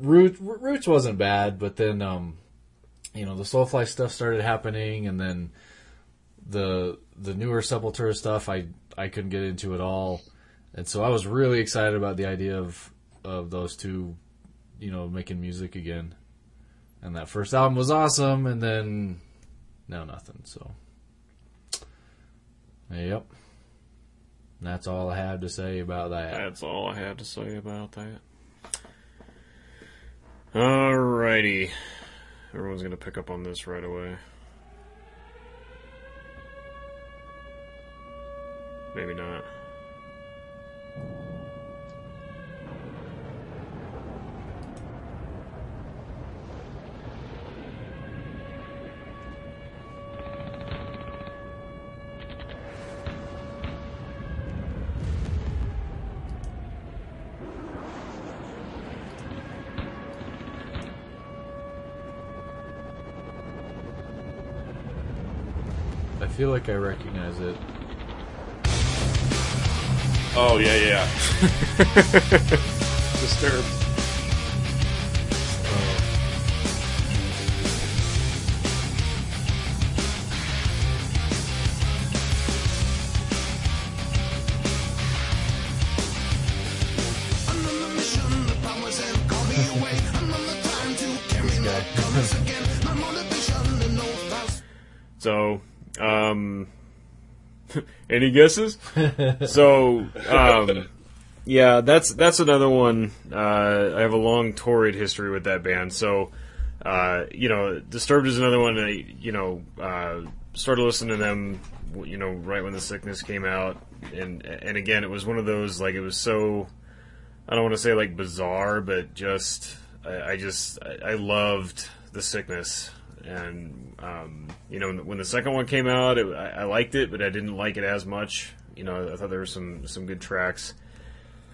root roots wasn't bad, but then um, you know the Soulfly stuff started happening, and then the the newer Sepultura stuff I I couldn't get into at all, and so I was really excited about the idea of of those two, you know, making music again, and that first album was awesome, and then now nothing. So, yep. That's all I have to say about that. That's all I have to say about that. Alrighty. Everyone's gonna pick up on this right away. Maybe not. Feel like I recognize it. Oh yeah, yeah. Disturbed. Any guesses? so, um, yeah, that's that's another one. Uh, I have a long torrid history with that band. So, uh, you know, Disturbed is another one. I, you know, uh, started listening to them. You know, right when the sickness came out, and and again, it was one of those like it was so. I don't want to say like bizarre, but just I, I just I, I loved the sickness, and um, you know when the second one came out, it, I, I liked it, but I didn't like it as much. You know, I thought there were some some good tracks.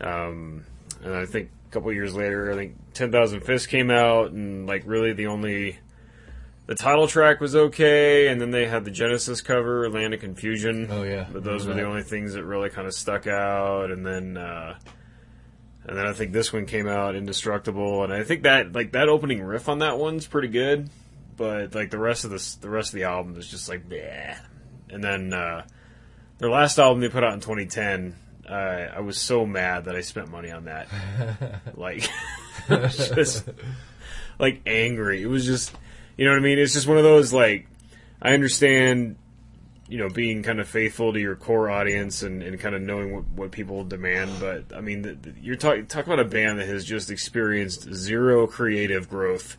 Um, and I think a couple years later, I think Ten Thousand Fists came out, and like really the only the title track was okay, and then they had the Genesis cover, Land of Confusion. Oh, yeah. but those were the only things that really kind of stuck out, and then. Uh, and then I think this one came out indestructible, and I think that like that opening riff on that one's pretty good, but like the rest of this, the rest of the album is just like bleh. And then uh, their last album they put out in 2010, uh, I was so mad that I spent money on that, like just like angry. It was just, you know what I mean? It's just one of those like I understand you know, being kind of faithful to your core audience and, and kind of knowing what, what people demand. But I mean, the, the, you're talking talk about a band that has just experienced zero creative growth.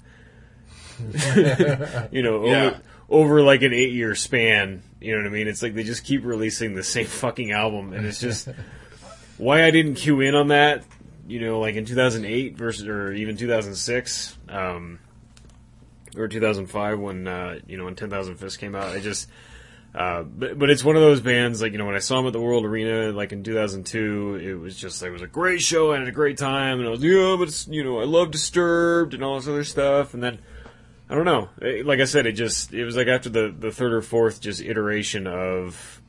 you know, over, Yeah. over like an eight year span. You know what I mean? It's like they just keep releasing the same fucking album, and it's just why I didn't cue in on that. You know, like in 2008 versus or even 2006. Um, or 2005 when uh, you know when 10,000 Fists came out. I just uh, but but it's one of those bands like you know when I saw them at the World Arena like in 2002, it was just like it was a great show. I had a great time, and I was yeah, but it's, you know I love Disturbed and all this other stuff, and then. I don't know. Eh, like I said, it just it was like after the, the third or fourth just iteration of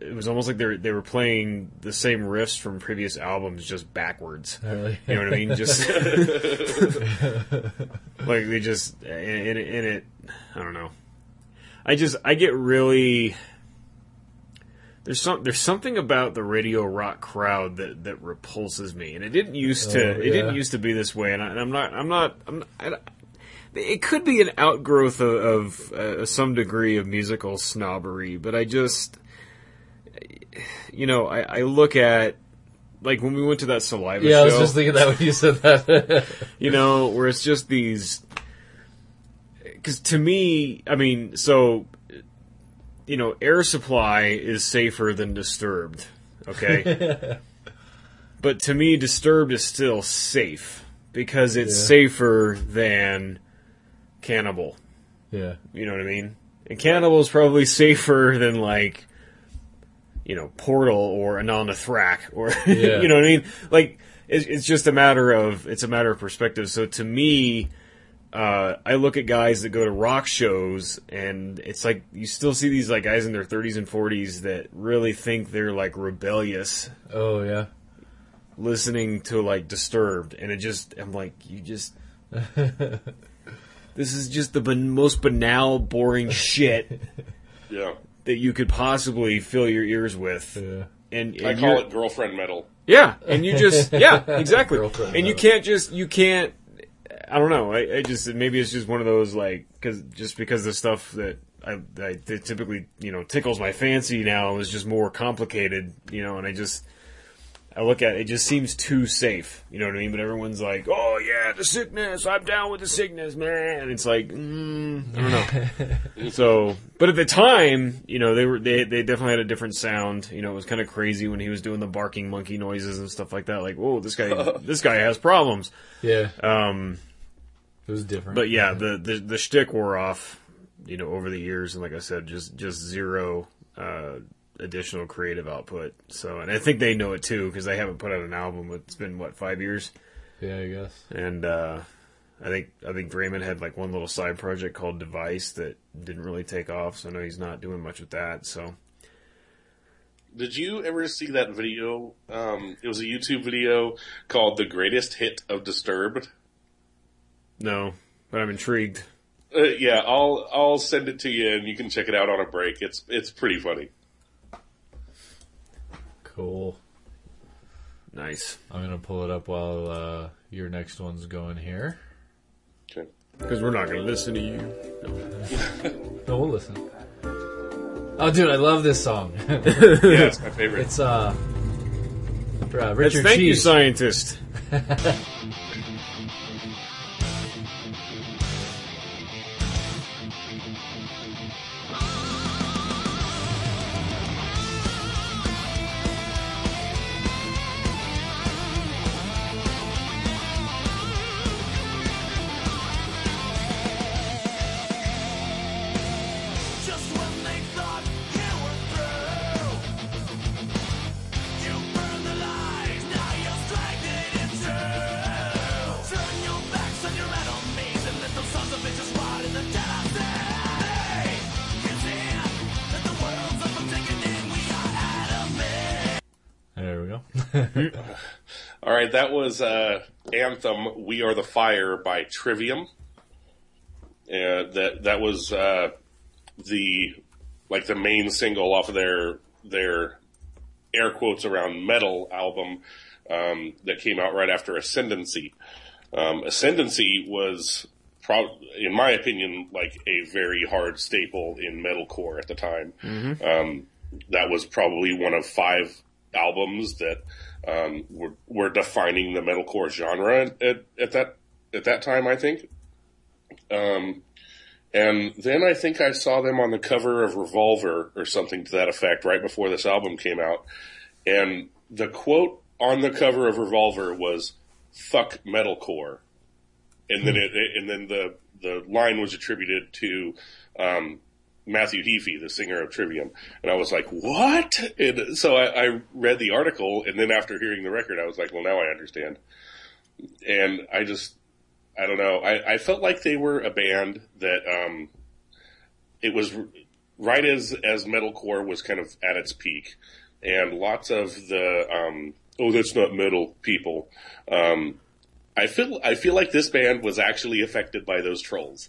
it was almost like they were, they were playing the same riffs from previous albums just backwards. Oh, really? You know what I mean? Just like they just in, in, it- in it. I don't know. I just I get really there's some there's something about the radio rock crowd that that repulses me, and it didn't used to Oh, it didn't used to be this way, and, I, and I'm not I'm not I'm I, it could be an outgrowth of, of uh, some degree of musical snobbery, but I just you know I, I look at like when we went to that Saliva Yeah, show I was just thinking that when you said that. you know, where it's just these. Because to me, I mean, so, you know, Air Supply is safer than Disturbed, okay? but to me, Disturbed is still safe because it's Yeah. safer than Cannibal. yeah. You know what I mean? And Cannibal is probably safer than like, you know, Portal or Anaal Nathrakh or Yeah. you know what I mean? Like it's, it's just a matter of it's a matter of perspective. So to me, uh, I look at guys that go to rock shows and it's like you still see these like guys in their 30s and 40s that really think they're like rebellious Oh yeah. listening to like Disturbed, and it just I'm like, you just this is just the ban- most banal, boring shit Yeah. that you could possibly fill your ears with. Yeah. And, and I call you're- it girlfriend metal. yeah, and you just yeah, exactly. Girlfriend and you metal. can't just you can't. I don't know. I, I just maybe it's just one of those like because just because the stuff that I, I that typically you know tickles my fancy now is just more complicated. You know, and I just I look at it, it just seems too safe. You know what I mean? But everyone's like, "Oh yeah, the sickness. I'm down with the sickness, man." And it's like, mm, I don't know. so, but at the time, you know, they were they they definitely had a different sound. You know, it was kind of crazy when he was doing the barking monkey noises and stuff like that. Like, whoa, this guy this guy has problems. Yeah. Um, It was different. but yeah, the the the shtick wore off, you know, over the years, and like I said, just just zero uh, additional creative output. So, and I think they know it too because they haven't put out an album. It's been what five years, yeah, I guess. and uh, I think I think Draiman had like one little side project called Device that didn't really take off, so I know he's not doing much with that. So Did you ever see that video? Um, it was a YouTube video called "The Greatest Hit of Disturbed." no, but I'm intrigued. Uh, yeah, I'll I'll send it to you, and you can check it out on a break. It's it's pretty funny. Cool. Nice. I'm gonna pull it up while uh, your next one's going here. Okay. Because we're not going to listen to you. No, we'll listen. Oh, dude, I love this song. Yeah, it's my favorite. It's uh, uh That's Richard thank you, scientist. was uh, anthem "We Are the Fire" by Trivium. Uh, that that was uh, the like the main single off of their their air quotes around metal album um, that came out right after Ascendancy. Um, Ascendancy was, prob- in my opinion, like a very hard staple in metalcore at the time. Um, that was probably one of five albums that um, were, were defining the metalcore genre at, at, at that at that time. I think. Um, and then I think I saw them on the cover of Revolver or something to that effect right before this album came out. And the quote on the cover of Revolver was "fuck metalcore," and then it, and then the the line was attributed to um, Matthew Heafy, the singer of Trivium, and I was like, "What?" And so I, I read the article, and then after hearing the record, I was like, "Well, now I understand." And I just, I don't know, I, I felt like they were a band that um, it was right as as metalcore was kind of at its peak, and lots of the um, oh that's not metal people. Um, I feel I feel like this band was actually affected by those trolls.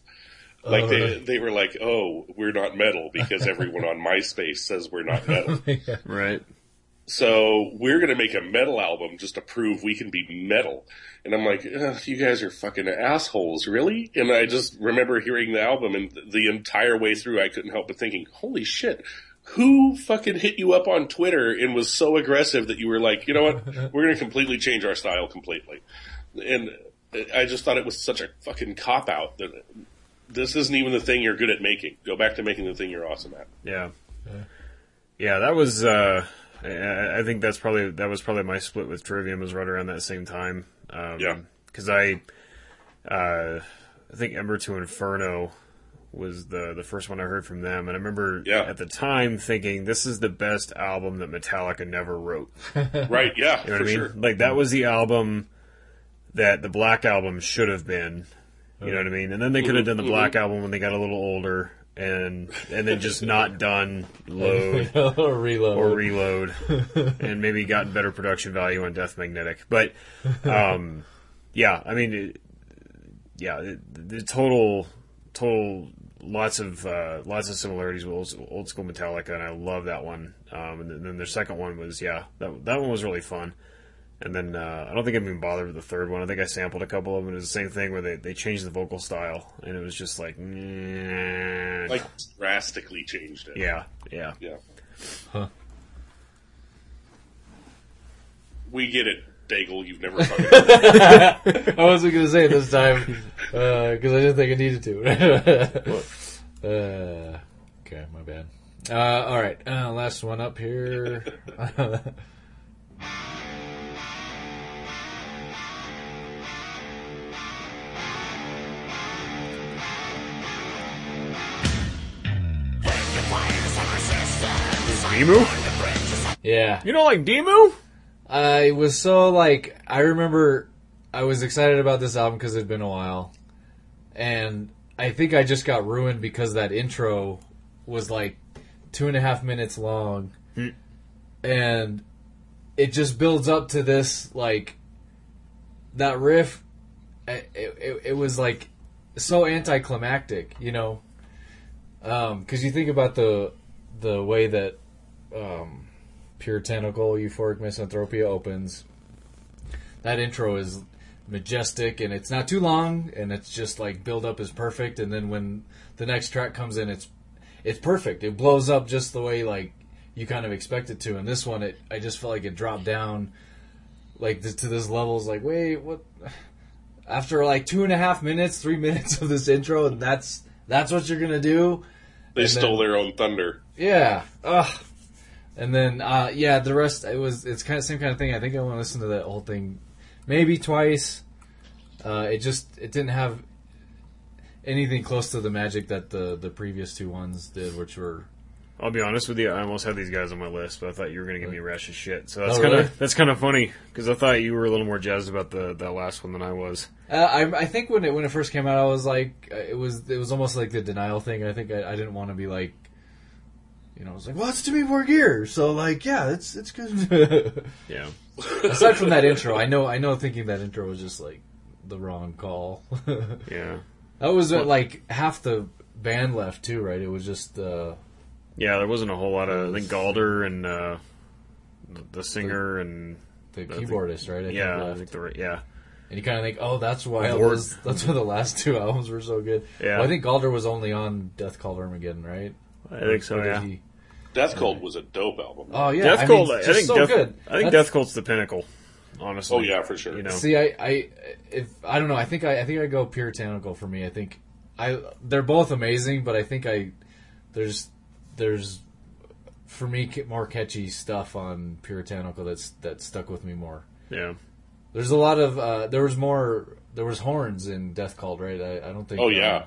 Like Oh, they uh, they were like, oh, we're not metal because everyone on MySpace says we're not metal. Right. So we're gonna make a metal album just to prove we can be metal. And I'm like, you guys are fucking assholes, really? And I just remember hearing the album and the entire way through I couldn't help but thinking, holy shit, who fucking hit you up on Twitter and was so aggressive that you were like, you know what, we're gonna completely change our style completely. And uh, I just thought it was such a fucking cop out that this isn't even the thing you're good at making. Go back to making the thing you're awesome at. Yeah. Yeah, that was. Uh, I I think that's probably that was probably my split with Trivium was right around that same time. Um, Yeah. Because I, uh, I think Ember to Inferno was the the first one I heard from them, and I remember Yeah. at the time thinking this is the best album that Metallica never wrote. Right, yeah, You know what for I mean? sure. Like that was the album that the Black album should have been. You know what I mean? And then they could have done the Mhm, Black album when they got a little older, and and then just not done load or reload or reload, and maybe gotten better production value on Death Magnetic. But um, yeah, I mean, it, yeah, it, the total total lots of uh, lots of similarities with old, old school Metallica, and I love that one. Um, and then, then their second one was yeah, that that one was really fun. And then uh, I don't think I've even bothered with the third one. I think I sampled a couple of them. It was the same thing where they, they changed the vocal style, and it was just like, nah. Like drastically changed it. yeah, yeah. Yeah. Huh. We get it, Daigle. You've never. I wasn't gonna say it this time because I didn't think I needed to. uh, okay, my bad. Uh, all right, uh, last one up here. Dimmu? yeah, You don't like Dimmu? I was so like I remember I was excited about this album because it'd been a while, and I think I just got ruined because that intro was like two and a half minutes long, hmm. and it just builds up to this like that riff. It, it, it was like so anticlimactic, you know, um, because you think about the the way that um, puritanical euphoric misanthropia opens. That intro is majestic and it's not too long and it's just like build up is perfect and then when the next track comes in it's it's perfect it blows up just the way like you kind of expect it to and this one it i just felt like it dropped down like to this level is like wait what after like two and a half minutes three minutes of this intro and that's that's what you're gonna do They And stole then- their own thunder. yeah. Ugh. And then uh, yeah, the rest it was it's kind of same kind of thing. I think I want to listen to that whole thing maybe twice. Uh, it just it didn't have anything close to the magic that the the previous two ones did, which were I'll be honest with you. I almost had these guys on my list, but I thought you were going to give me a rash of shit. So that's Oh, kind of really? that's kind of funny because I thought you were a little more jazzed about the that last one than I was. Uh, I, I think when it when it first came out, I was like, uh, it was it was almost like the denial thing. I think I, I didn't want to be like, you know, I was like, well, it's Dimmu Borgir, so like, yeah, it's it's good. Yeah. Aside from that intro, I know I know thinking that intro was just like the wrong call. Yeah. that was uh, like half the band left too, right? It was just uh, Yeah, there wasn't a whole lot of. I think Galder and uh, the, the singer and the I think- keyboardist, right? I think yeah, I think the right- yeah. And you kind of think, oh, that's why all Lord. those, that's why the last two albums were so good. Yeah. Well, I think Galder was only on Death Cult Armageddon, right? I think so, yeah. he- Death Cult was a dope album. Oh yeah, Death I Cult. mean, I think so Death, good. I think That's- Death Cult's the pinnacle. Honestly. Oh, yeah, for sure. You know. See, I, I, if I don't know, I think I, I think I go puritanical for me. I think I, they're both amazing, but I think I, there's, there's, for me, more catchy stuff on puritanical that's that stuck with me more. Yeah. There's a lot of, uh, there was more, there was horns in Death Cult, right? I, I don't think. Oh, uh, yeah.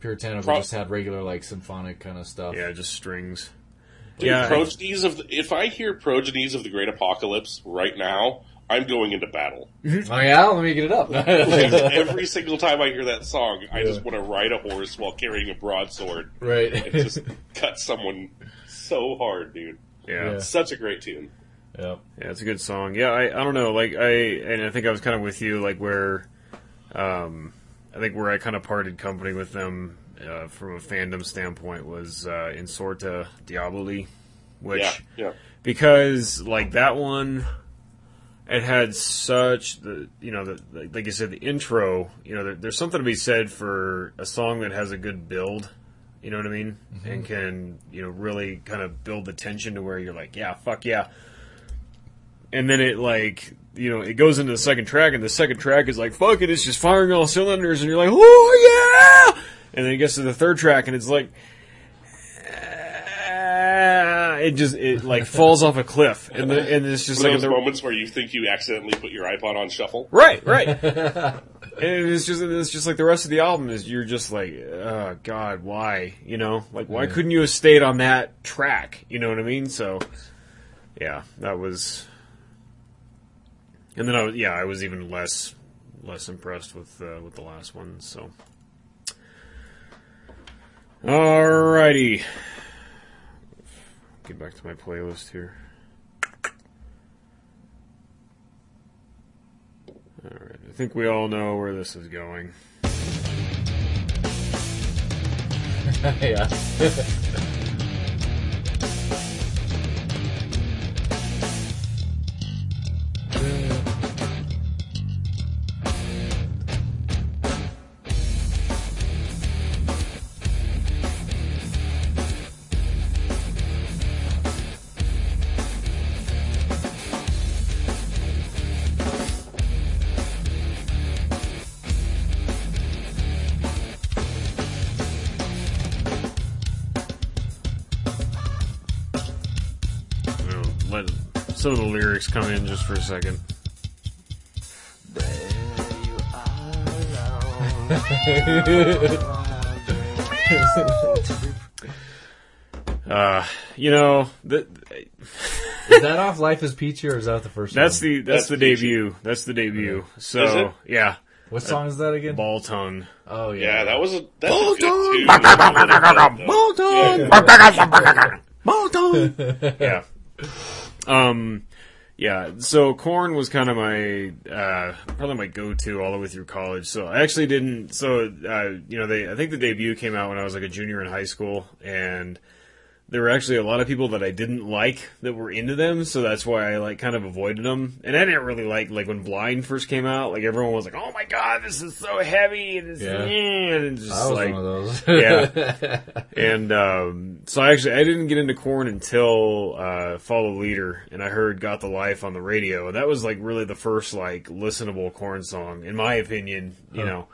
Puritanical Pro- just had regular like symphonic kind of stuff. Yeah, just strings. Dude, Yeah. progenies of the, if I hear progenies of the Great Apocalypse right now, I'm going into battle. Oh yeah, let me get it up. Every single time I hear that song, I just want to ride a horse while carrying a broadsword. Right. And just cut someone so hard, dude. Yeah. Such a great tune. Yeah. Yeah, it's a good song. Yeah, I, I don't know, like I and I think I was kind of with you, like where, um, I think where I kind of parted company with them uh, from a fandom standpoint was uh, in Sorte Diaboli, which Yeah, yeah. because like that one, it had such the you know the like- like you said the intro, you know there, there's something to be said for a song that has a good build. You know what I mean? And can, you know, really kind of build the tension to where you're like, yeah, fuck yeah and then it like you know it goes into the second track and the second track is like fuck it it's just firing all cylinders and you're like oh yeah! And then it gets to the third track and it's like ah, it just it like falls off a cliff and the, and it's just One like of those the, moments where you think you accidentally put your iPod on shuffle. right right. And it's just it's just like the rest of the album is you're just like oh god why? You know? Like why Yeah. couldn't you have stayed on that track? You know what I mean? So yeah that was and then I was, yeah, I was even less less impressed with uh, with the last one. So, alrighty, get back to my playlist here. All right, I think we all know where this is going. yeah. the come in just for a second. Uh, you know, the, Is that off Life is Peachy or is that the first That's one? the that's, That's the Peachy. debut. That's the debut. So yeah, What song is that again? Ball tongue. Oh Yeah, yeah, that was a that's Ball a good tongue. tune. Ball tongue. yeah. Um, yeah. So Korn was kind of my uh, probably my go-to all the way through college. So I actually didn't. So uh, you know, they I think the debut came out when I was like a junior in high school, and there were actually a lot of people that I didn't like that were into them, so that's why I like kind of avoided them. And I didn't really like like when Blind first came out, like everyone was like, "Oh my god, this is so heavy," and it's Yeah. and just I was like one of those. yeah. And um, so I actually I didn't get into Korn until uh, Follow Leader, and I heard "Got the Life" on the radio, and that was like really the first like listenable Korn song, in my opinion. You Huh. know.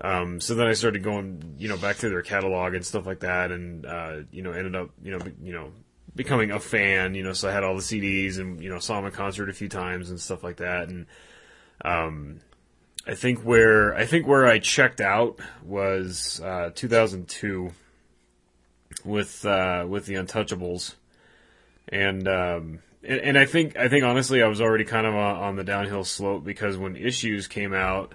Um, so then I started going, you know, back through their catalog and stuff like that, and uh, you know, ended up, you know, be, you know, becoming a fan. You know, so I had all the CDs and you know saw them in concert a few times and stuff like that, and um, I think where I think where I checked out was uh, 2002 with uh, with the Untouchables, and, um, and and I think I think honestly I was already kind of on, on the downhill slope because when Issues came out,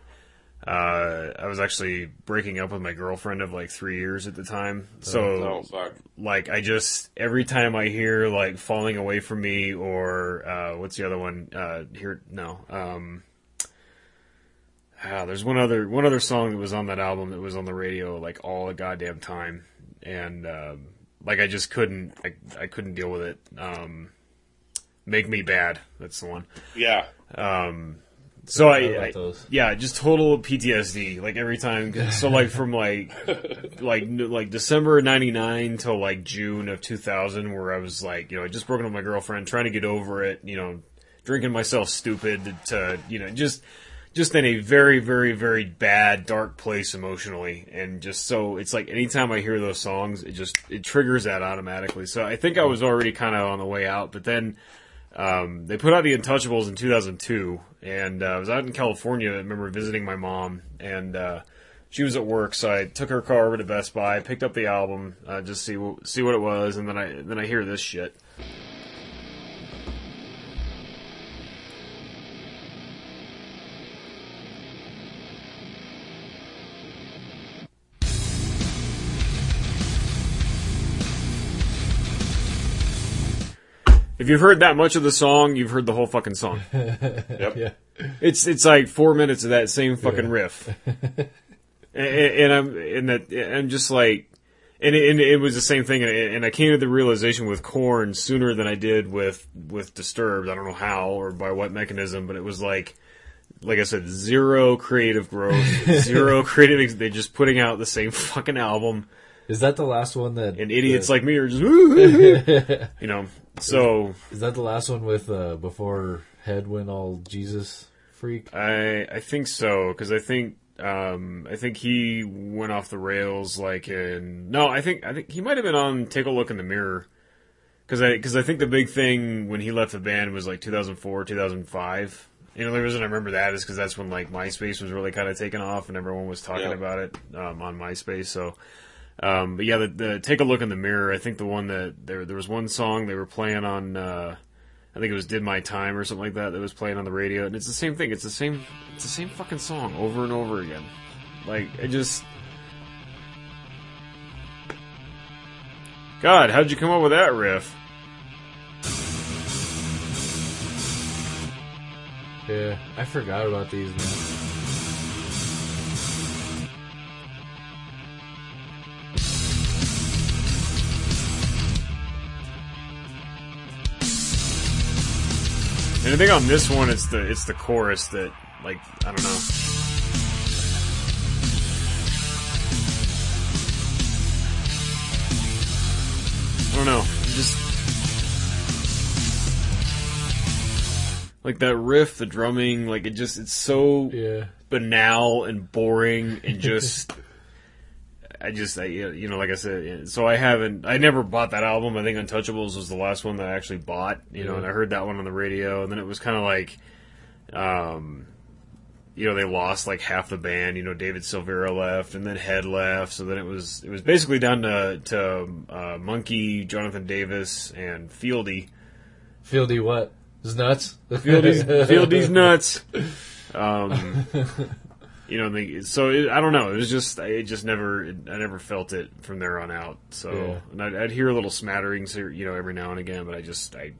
uh, I was actually breaking up with my girlfriend of like three years at the time, so Oh, like I just every time I hear like falling away from me or uh, what's the other one? Uh, here no. Um, ah, there's one other one other song that was on that album that was on the radio like all the goddamn time, and um, like I just couldn't I I couldn't deal with it. Um, Make me bad. That's the one. Yeah. Um, so I, I yeah, just total PTSD. Like every time, so like from like like like December '99 till like June of 2000, where I was like, you know, I just broken up with my girlfriend, trying to get over it, you know, drinking myself stupid to, you know, just just in a very very very bad dark place emotionally, and just so it's like anytime I hear those songs, it just it triggers that automatically. So I think I was already kind of on the way out, but then um, they put out the Untouchables in 2002, and uh, I was out in California. I remember visiting my mom, and uh, she was at work, so I took her car over to Best Buy, picked up the album, uh, just see see what it was, and then I then I hear this shit. If you've heard that much of the song, you've heard the whole fucking song. Yep. yeah. It's it's like four minutes of that same fucking Yeah. riff, and, and I'm and that I'm just like, and it, and it was the same thing, and, and I came to the realization with Korn sooner than I did with with Disturbed. I don't know how or by what mechanism, but it was like, like I said, zero creative growth, zero creative. They're just putting out the same fucking album, Is that the last one that? and idiots that- like me are just, you know. So Is that the last one with uh, before Head went all Jesus freak? I I think so because I think um I think he went off the rails like in no I think I think he might have been on Take a Look in the Mirror because I because I think the big thing when he left the band was like 2004 2005. You know, the reason I remember that is because that's when like MySpace was really kind of taken off and everyone was talking Yeah. about it um, on MySpace. So, um, but yeah, the, the take a look in the mirror. I think the one that there there was one song they were playing on. Uh, I think it was "Did My Time" or something like that that was playing on the radio, and it's the same thing. It's the same. It's the same fucking song over and over again. Like I just. God, how'd you come up with that riff? Yeah, I forgot about these, man. And I think on this one, it's the it's the chorus that like I don't know. I don't know. Just like that riff, the drumming, like it just it's so Yeah. banal and boring and just I just I, you know like I said so I haven't I never bought that album I think Untouchables was the last one that I actually bought you know Yeah. and I heard that one on the radio and then it was kind of like um you know they lost like half the band you know David Silveria left and then Head left so then it was it was basically down to to uh, Munky Jonathan Davis and Fieldy Fieldy what? Is nuts? Fieldy's, Fieldy's nuts. Um, You know, they, so it, I don't know. It was just it just never I never felt it from there on out. So Yeah. and I'd, I'd hear a little smatterings, here, you know, every now and again, but I just I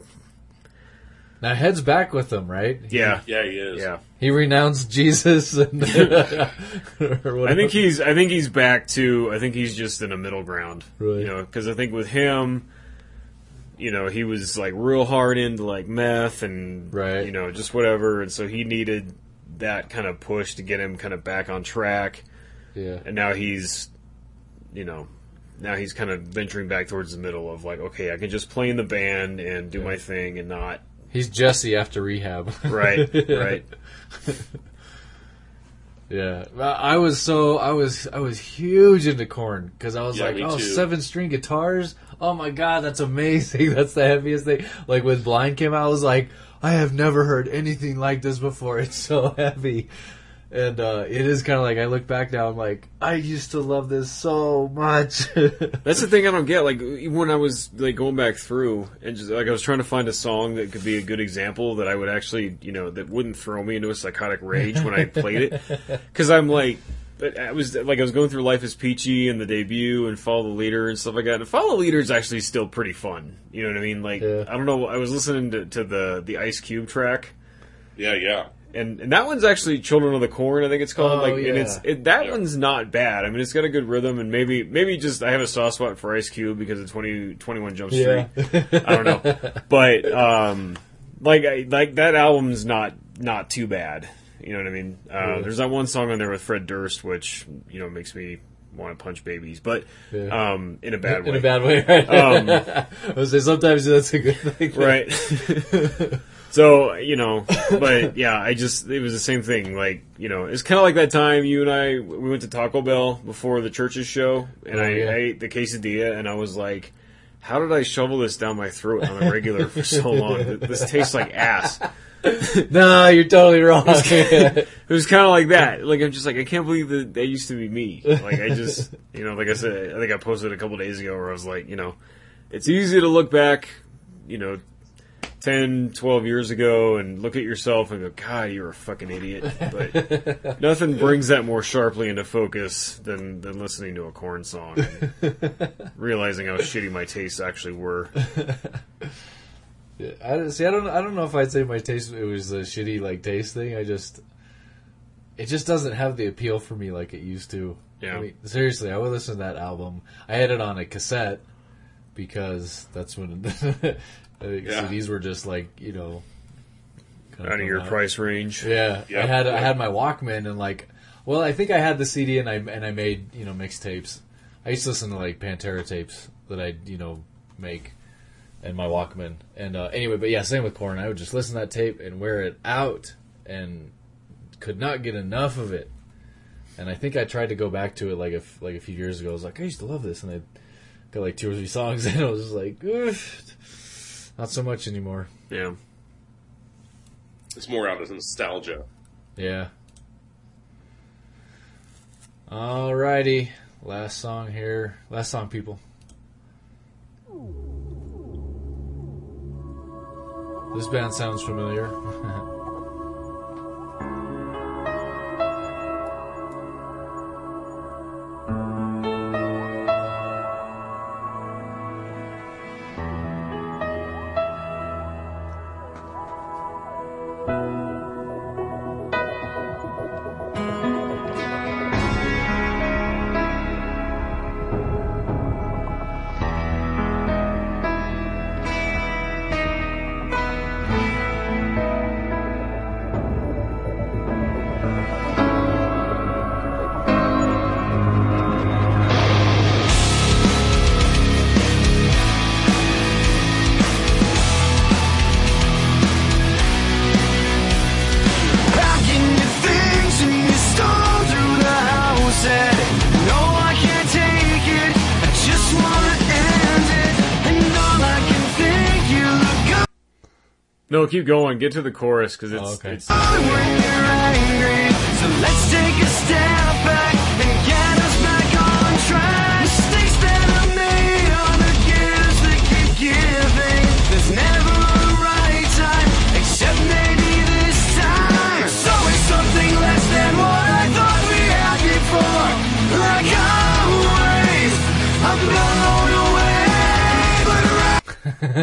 Now heads back with them, right? yeah Yeah, he is. yeah. He renounced Jesus. And I think he's I think he's back to I think he's just in a middle ground. Right. You know, because I think with him, you know, he was like real hard into like meth and Right. you know just whatever, and so he needed that kind of push to get him kind of back on track. Yeah. and now he's you know now he's kind of venturing back towards the middle of like okay i can just play in the band and do my thing and not He's Jesse after rehab. right right Yeah, I was so I was I was huge into Korn because I was Yeah, like, me oh, too. seven string guitars. Oh my god, that's amazing. That's the heaviest thing. Like when Blind came out, I was like, I have never heard anything like this before. It's so heavy, and uh, it is kind of like I look back now. I'm like, I used to love this so much. that's the thing i don't get like when i was like going back through and just like i was trying to find a song that could be a good example that i would actually you know that wouldn't throw me into a psychotic rage when i played it because i'm like but I was like I was going through Life is Peachy and the debut and Follow the Leader and stuff like that. And Follow the Leader is actually still pretty fun. You know what I mean? Like Yeah. I don't know. I was listening to, to the the Ice Cube track, Yeah, yeah. and and that one's actually Children of the Corn, I think it's called. Oh, like, and it's it, that one's not bad. I mean, it's got a good rhythm, and maybe maybe just I have a soft spot for Ice Cube because of 20, 21 Jump Street. Yeah. I don't know, but um, like I, like that album's not not too bad. You know what I mean? Uh, There's that one song on there with Fred Durst, which you know makes me want to punch babies, but Yeah. um, in a bad way. In a bad way, right? Um, I was say sometimes that's a good thing, right so you know but yeah i just it was the same thing like you know it's kind of like that time you and i we went to taco bell before the church's show and Oh, I, yeah. I ate the quesadilla and i was like how did i shovel this down my throat on a regular for so long this tastes like ass No, you're totally wrong. it was kind of like that. Like i'm just like i can't believe that that used to be me. Like i just you know like i said i think i posted a couple days ago where i was like you know it's easy to look back you know 10 12 years ago and look at yourself and go god you're a fucking idiot. But nothing brings that more sharply into focus than than listening to a Korn song and realizing how shitty my tastes actually were I see. I don't. I don't know if I'd say my taste. It was a shitty like taste thing. I just. It just doesn't have the appeal for me like it used to. Yeah. I mean, seriously, I would listen to that album. I had it on a cassette because that's when I think Yeah. CDs were just like you know. out of your out. price range Yeah, Yeah, I had I had my Walkman and like, well, I think I had the CD and I and I made you know mixtapes. I used to listen to like Pantera tapes that I you know make, and my Walkman. And uh, anyway, but yeah, same with Korn. I would just listen to that tape and wear it out, and could not get enough of it. And I think I tried to go back to it like a f- like a few years ago. I was like, I used to love this, and I got like two or three songs, and I was just like, "Ugh, not so much anymore. yeah It's more out of nostalgia. Yeah. Alrighty. Last song here. Last song, people. This band sounds familiar. keep going get to the chorus because oh, it's, Oh, okay. it's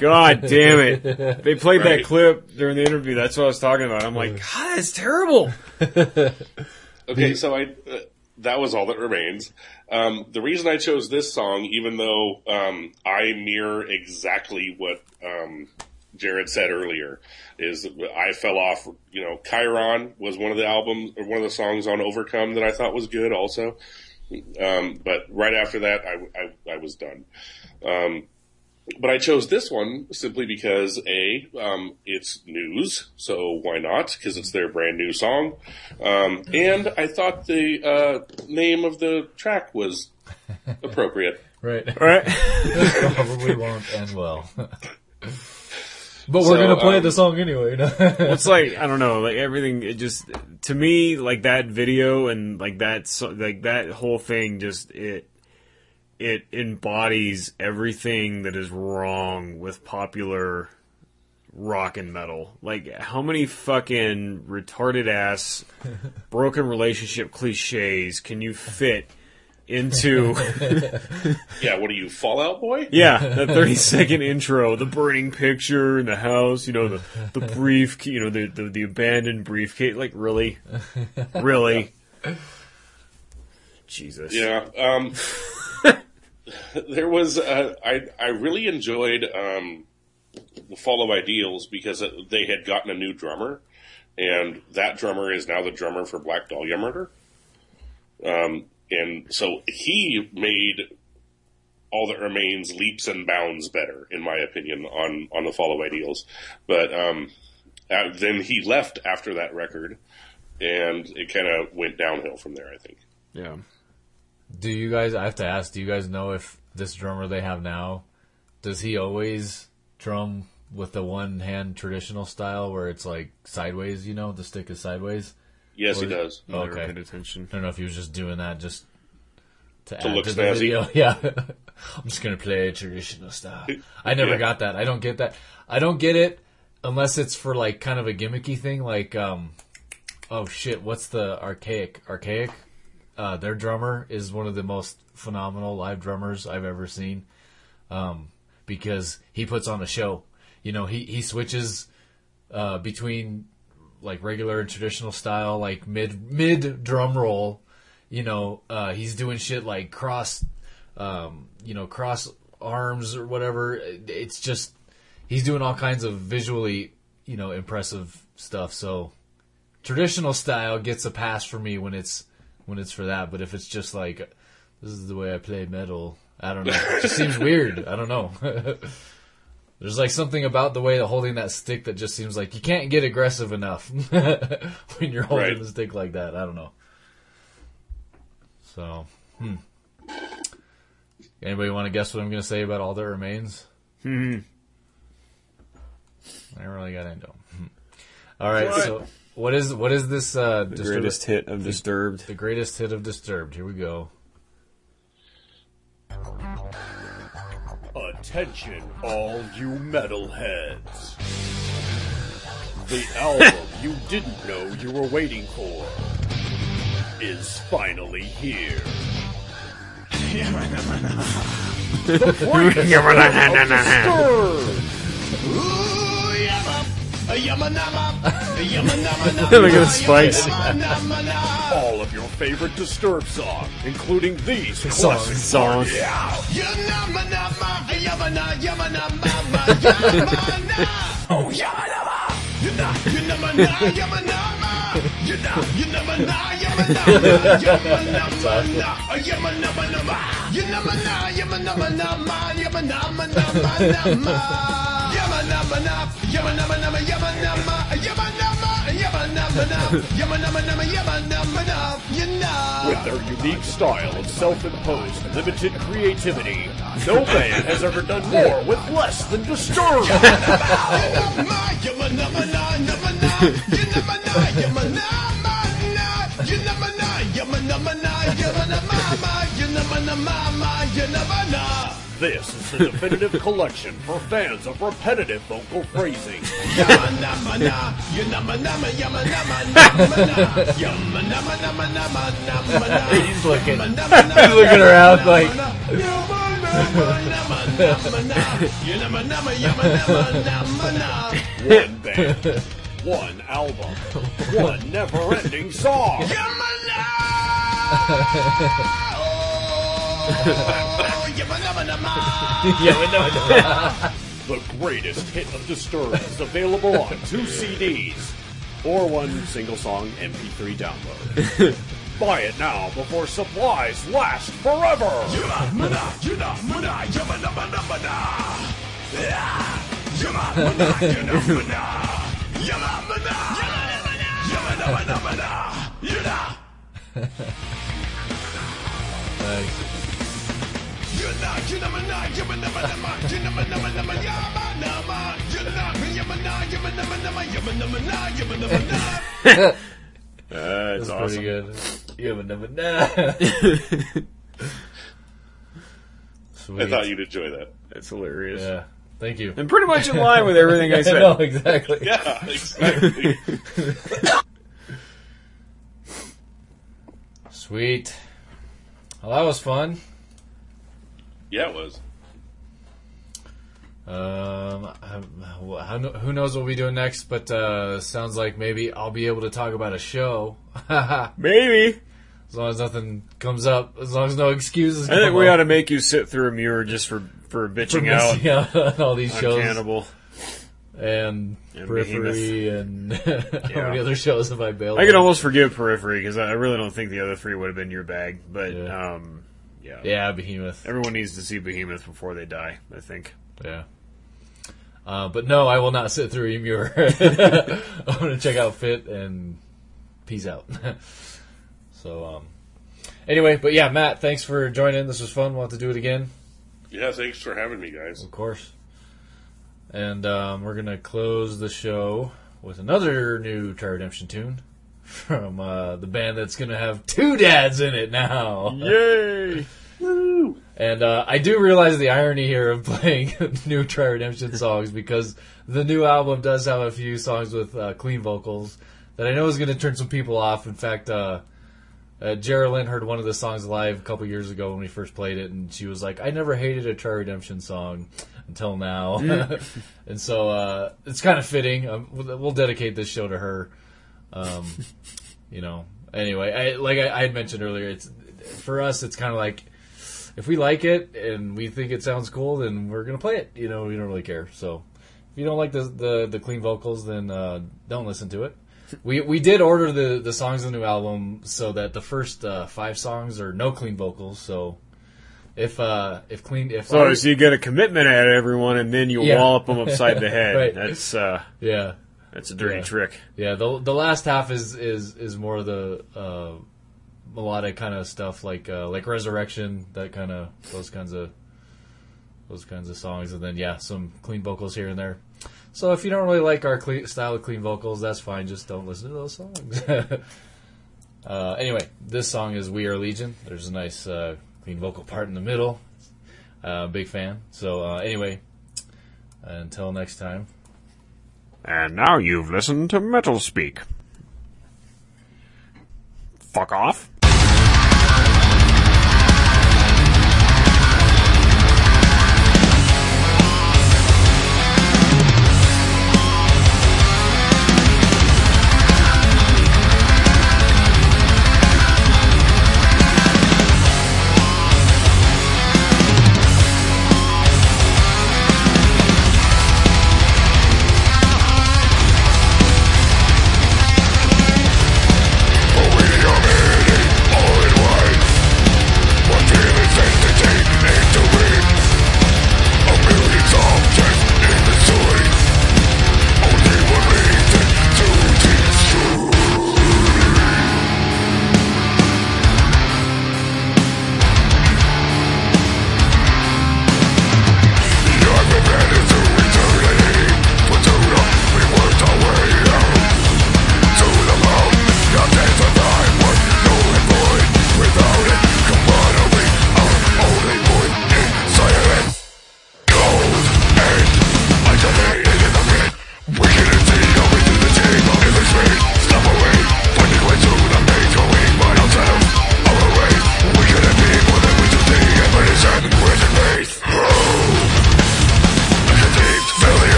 God damn it! They played Right. that clip during the interview. That's what I was talking about. I'm like, God, that's terrible. Okay, so I uh, that was all that remains. Um, the reason I chose this song, even though um, I mirror exactly what um, Jared said earlier, is I fell off. You know, Chiron was one of the albums or one of the songs on Overcome that I thought was good, also. Um, but right after that, I, I, I was done. Um, but I chose this one simply because a um, it's news, so why not? Because it's their brand new song, um, and I thought the uh, name of the track was appropriate. Right. Right. Probably won't end well. but we're So, gonna play um, the song anyway. You know? It's like I don't know, like everything. It just to me, like that video and like that, so, like that whole thing, just it it embodies everything that is wrong with popular rock and metal. Like how many fucking retarded ass broken relationship cliches can you fit into? Yeah, what are you, Fall Out Boy? Yeah, the thirty second intro, the burning picture in the house, you know, the the brief, you know, the the, the abandoned briefcase. Like, really, really, Jesus. Yeah. Um, there was, uh, I, I really enjoyed, um, the Fall of Ideals because they had gotten a new drummer and that drummer is now the drummer for Black Dahlia Murder. Um, and so he made all that remains leaps and bounds better, in my opinion, on, on the Fall of Ideals. But, um, uh, then he left after that record and it kind of went downhill from there, I think. Yeah. Do you guys? I have to ask. Do you guys know if this drummer they have now does he always drum with the one hand traditional style where it's like sideways? You know, the stick is sideways. Yes, he does. Oh, Never okay. paid attention. I don't know if he was just doing that just to, To add look to the snazzy. video. Yeah, I'm just gonna play traditional style. I never Yeah. got that. I don't get that. I don't get it unless it's for like kind of a gimmicky thing. Like, um, oh shit, what's the archaic? Archaic. Uh, their drummer is one of the most phenomenal live drummers I've ever seen. Um, because he puts on a show. You know, he he switches uh, between like regular and traditional style, like mid mid drum roll. You know, uh, he's doing shit like cross, um, you know, cross arms or whatever. It's just he's doing all kinds of visually, you know, impressive stuff. So traditional style gets a pass for me when it's when it's for that. But if it's just like this is the way I play metal, I don't know. It just seems weird. I don't know. There's like something about the way of holding that stick that just seems like you can't get aggressive enough when you're holding Right. the stick like that. I don't know. So, hmm. Anybody want to guess what I'm going to say about all that remains? Hmm. I really got into 'em. them. All right, What? so what is what is this? Uh, The greatest hit of Disturbed. The greatest hit of Disturbed. Here we go. Attention, all you metalheads. The album you didn't know you were waiting for is finally here. the greatest hit of Disturbed. Look at the spikes. All of your favorite Disturbed songs, including these classic Songs. Oh, With their unique style of self-imposed limited creativity, no band has ever done more with less than Disturbed. This is the definitive collection for fans of repetitive vocal phrasing. He's looking. He's looking around like. One band, one album, one never-ending song. the greatest hit of Disturbed is available on two CDs or one single song MP3 download. Buy it now before supplies last forever. That's That's awesome. pretty good. You would never know. Sweet. I thought you'd enjoy that. That's hilarious. Yeah. Thank you. And pretty much in line with everything I said. know, exactly. Yeah, exactly. Sweet. Well, that was fun. Yeah, it was. Um, I- who knows what we'll be doing next? But uh, sounds like maybe I'll be able to talk about a show. Maybe. As long as nothing comes up, as long as no excuses. I think we up ought to make you sit through Emmure just for, for for bitching out missing out on all these shows Cannibal. and, And Periphery and how Yeah. many other shows have I bailed? I on? almost forgive Periphery because I I really don't think the other three would have been your bag. But Yeah. um, yeah, Yeah, Behemoth. everyone needs to see Behemoth before they die. I think. Yeah. Uh, but no, I will not sit through Emmure. I'm going to check out Fit and peace out. so, um, anyway, but yeah, Matt, thanks for joining. This was fun. We'll have to do it again, Yeah, thanks for having me, guys. of course. And um, we're going to close the show with another new Try Redemption tune from uh, the band that's going to have two dads in it now. Yay! And uh, I do realize the irony here of playing new Try Redemption songs because the new album does have a few songs with uh, clean vocals that I know is going to turn some people off. In fact, uh, uh, Geraldine heard one of the songs live a couple years ago when we first played it, and she was like, "I never hated a Try Redemption song until now," and so uh, it's kind of fitting. Um, we'll dedicate this show to her. Um, you know. Anyway, I, like I, I had mentioned earlier, it's for us. It's kind of like if we like it and we think it sounds cool, then we're gonna play it. You know, we don't really care. So if you don't like the the, the clean vocals, then uh, don't listen to it. We we did order the the songs in the new album so that the first uh, five songs are no clean vocals. So if uh if clean if So, so you get a commitment at everyone, and then you Yeah. wallop them upside the head. Right. That's uh, yeah that's a dirty Yeah. trick. Yeah, the the last half is is is more the uh, melodic kind of stuff, like uh, like Resurrection, that kind of those kinds of those kinds of songs, and then yeah, some clean vocals here and there. So if you don't really like our clean, style of clean vocals, that's fine. Just don't listen to those songs. uh, anyway, this song is "We Are Legion." There's a nice uh, clean vocal part in the middle. Uh, big fan. So uh, anyway, until next time. And now you've listened to Metal Speak. Fuck off.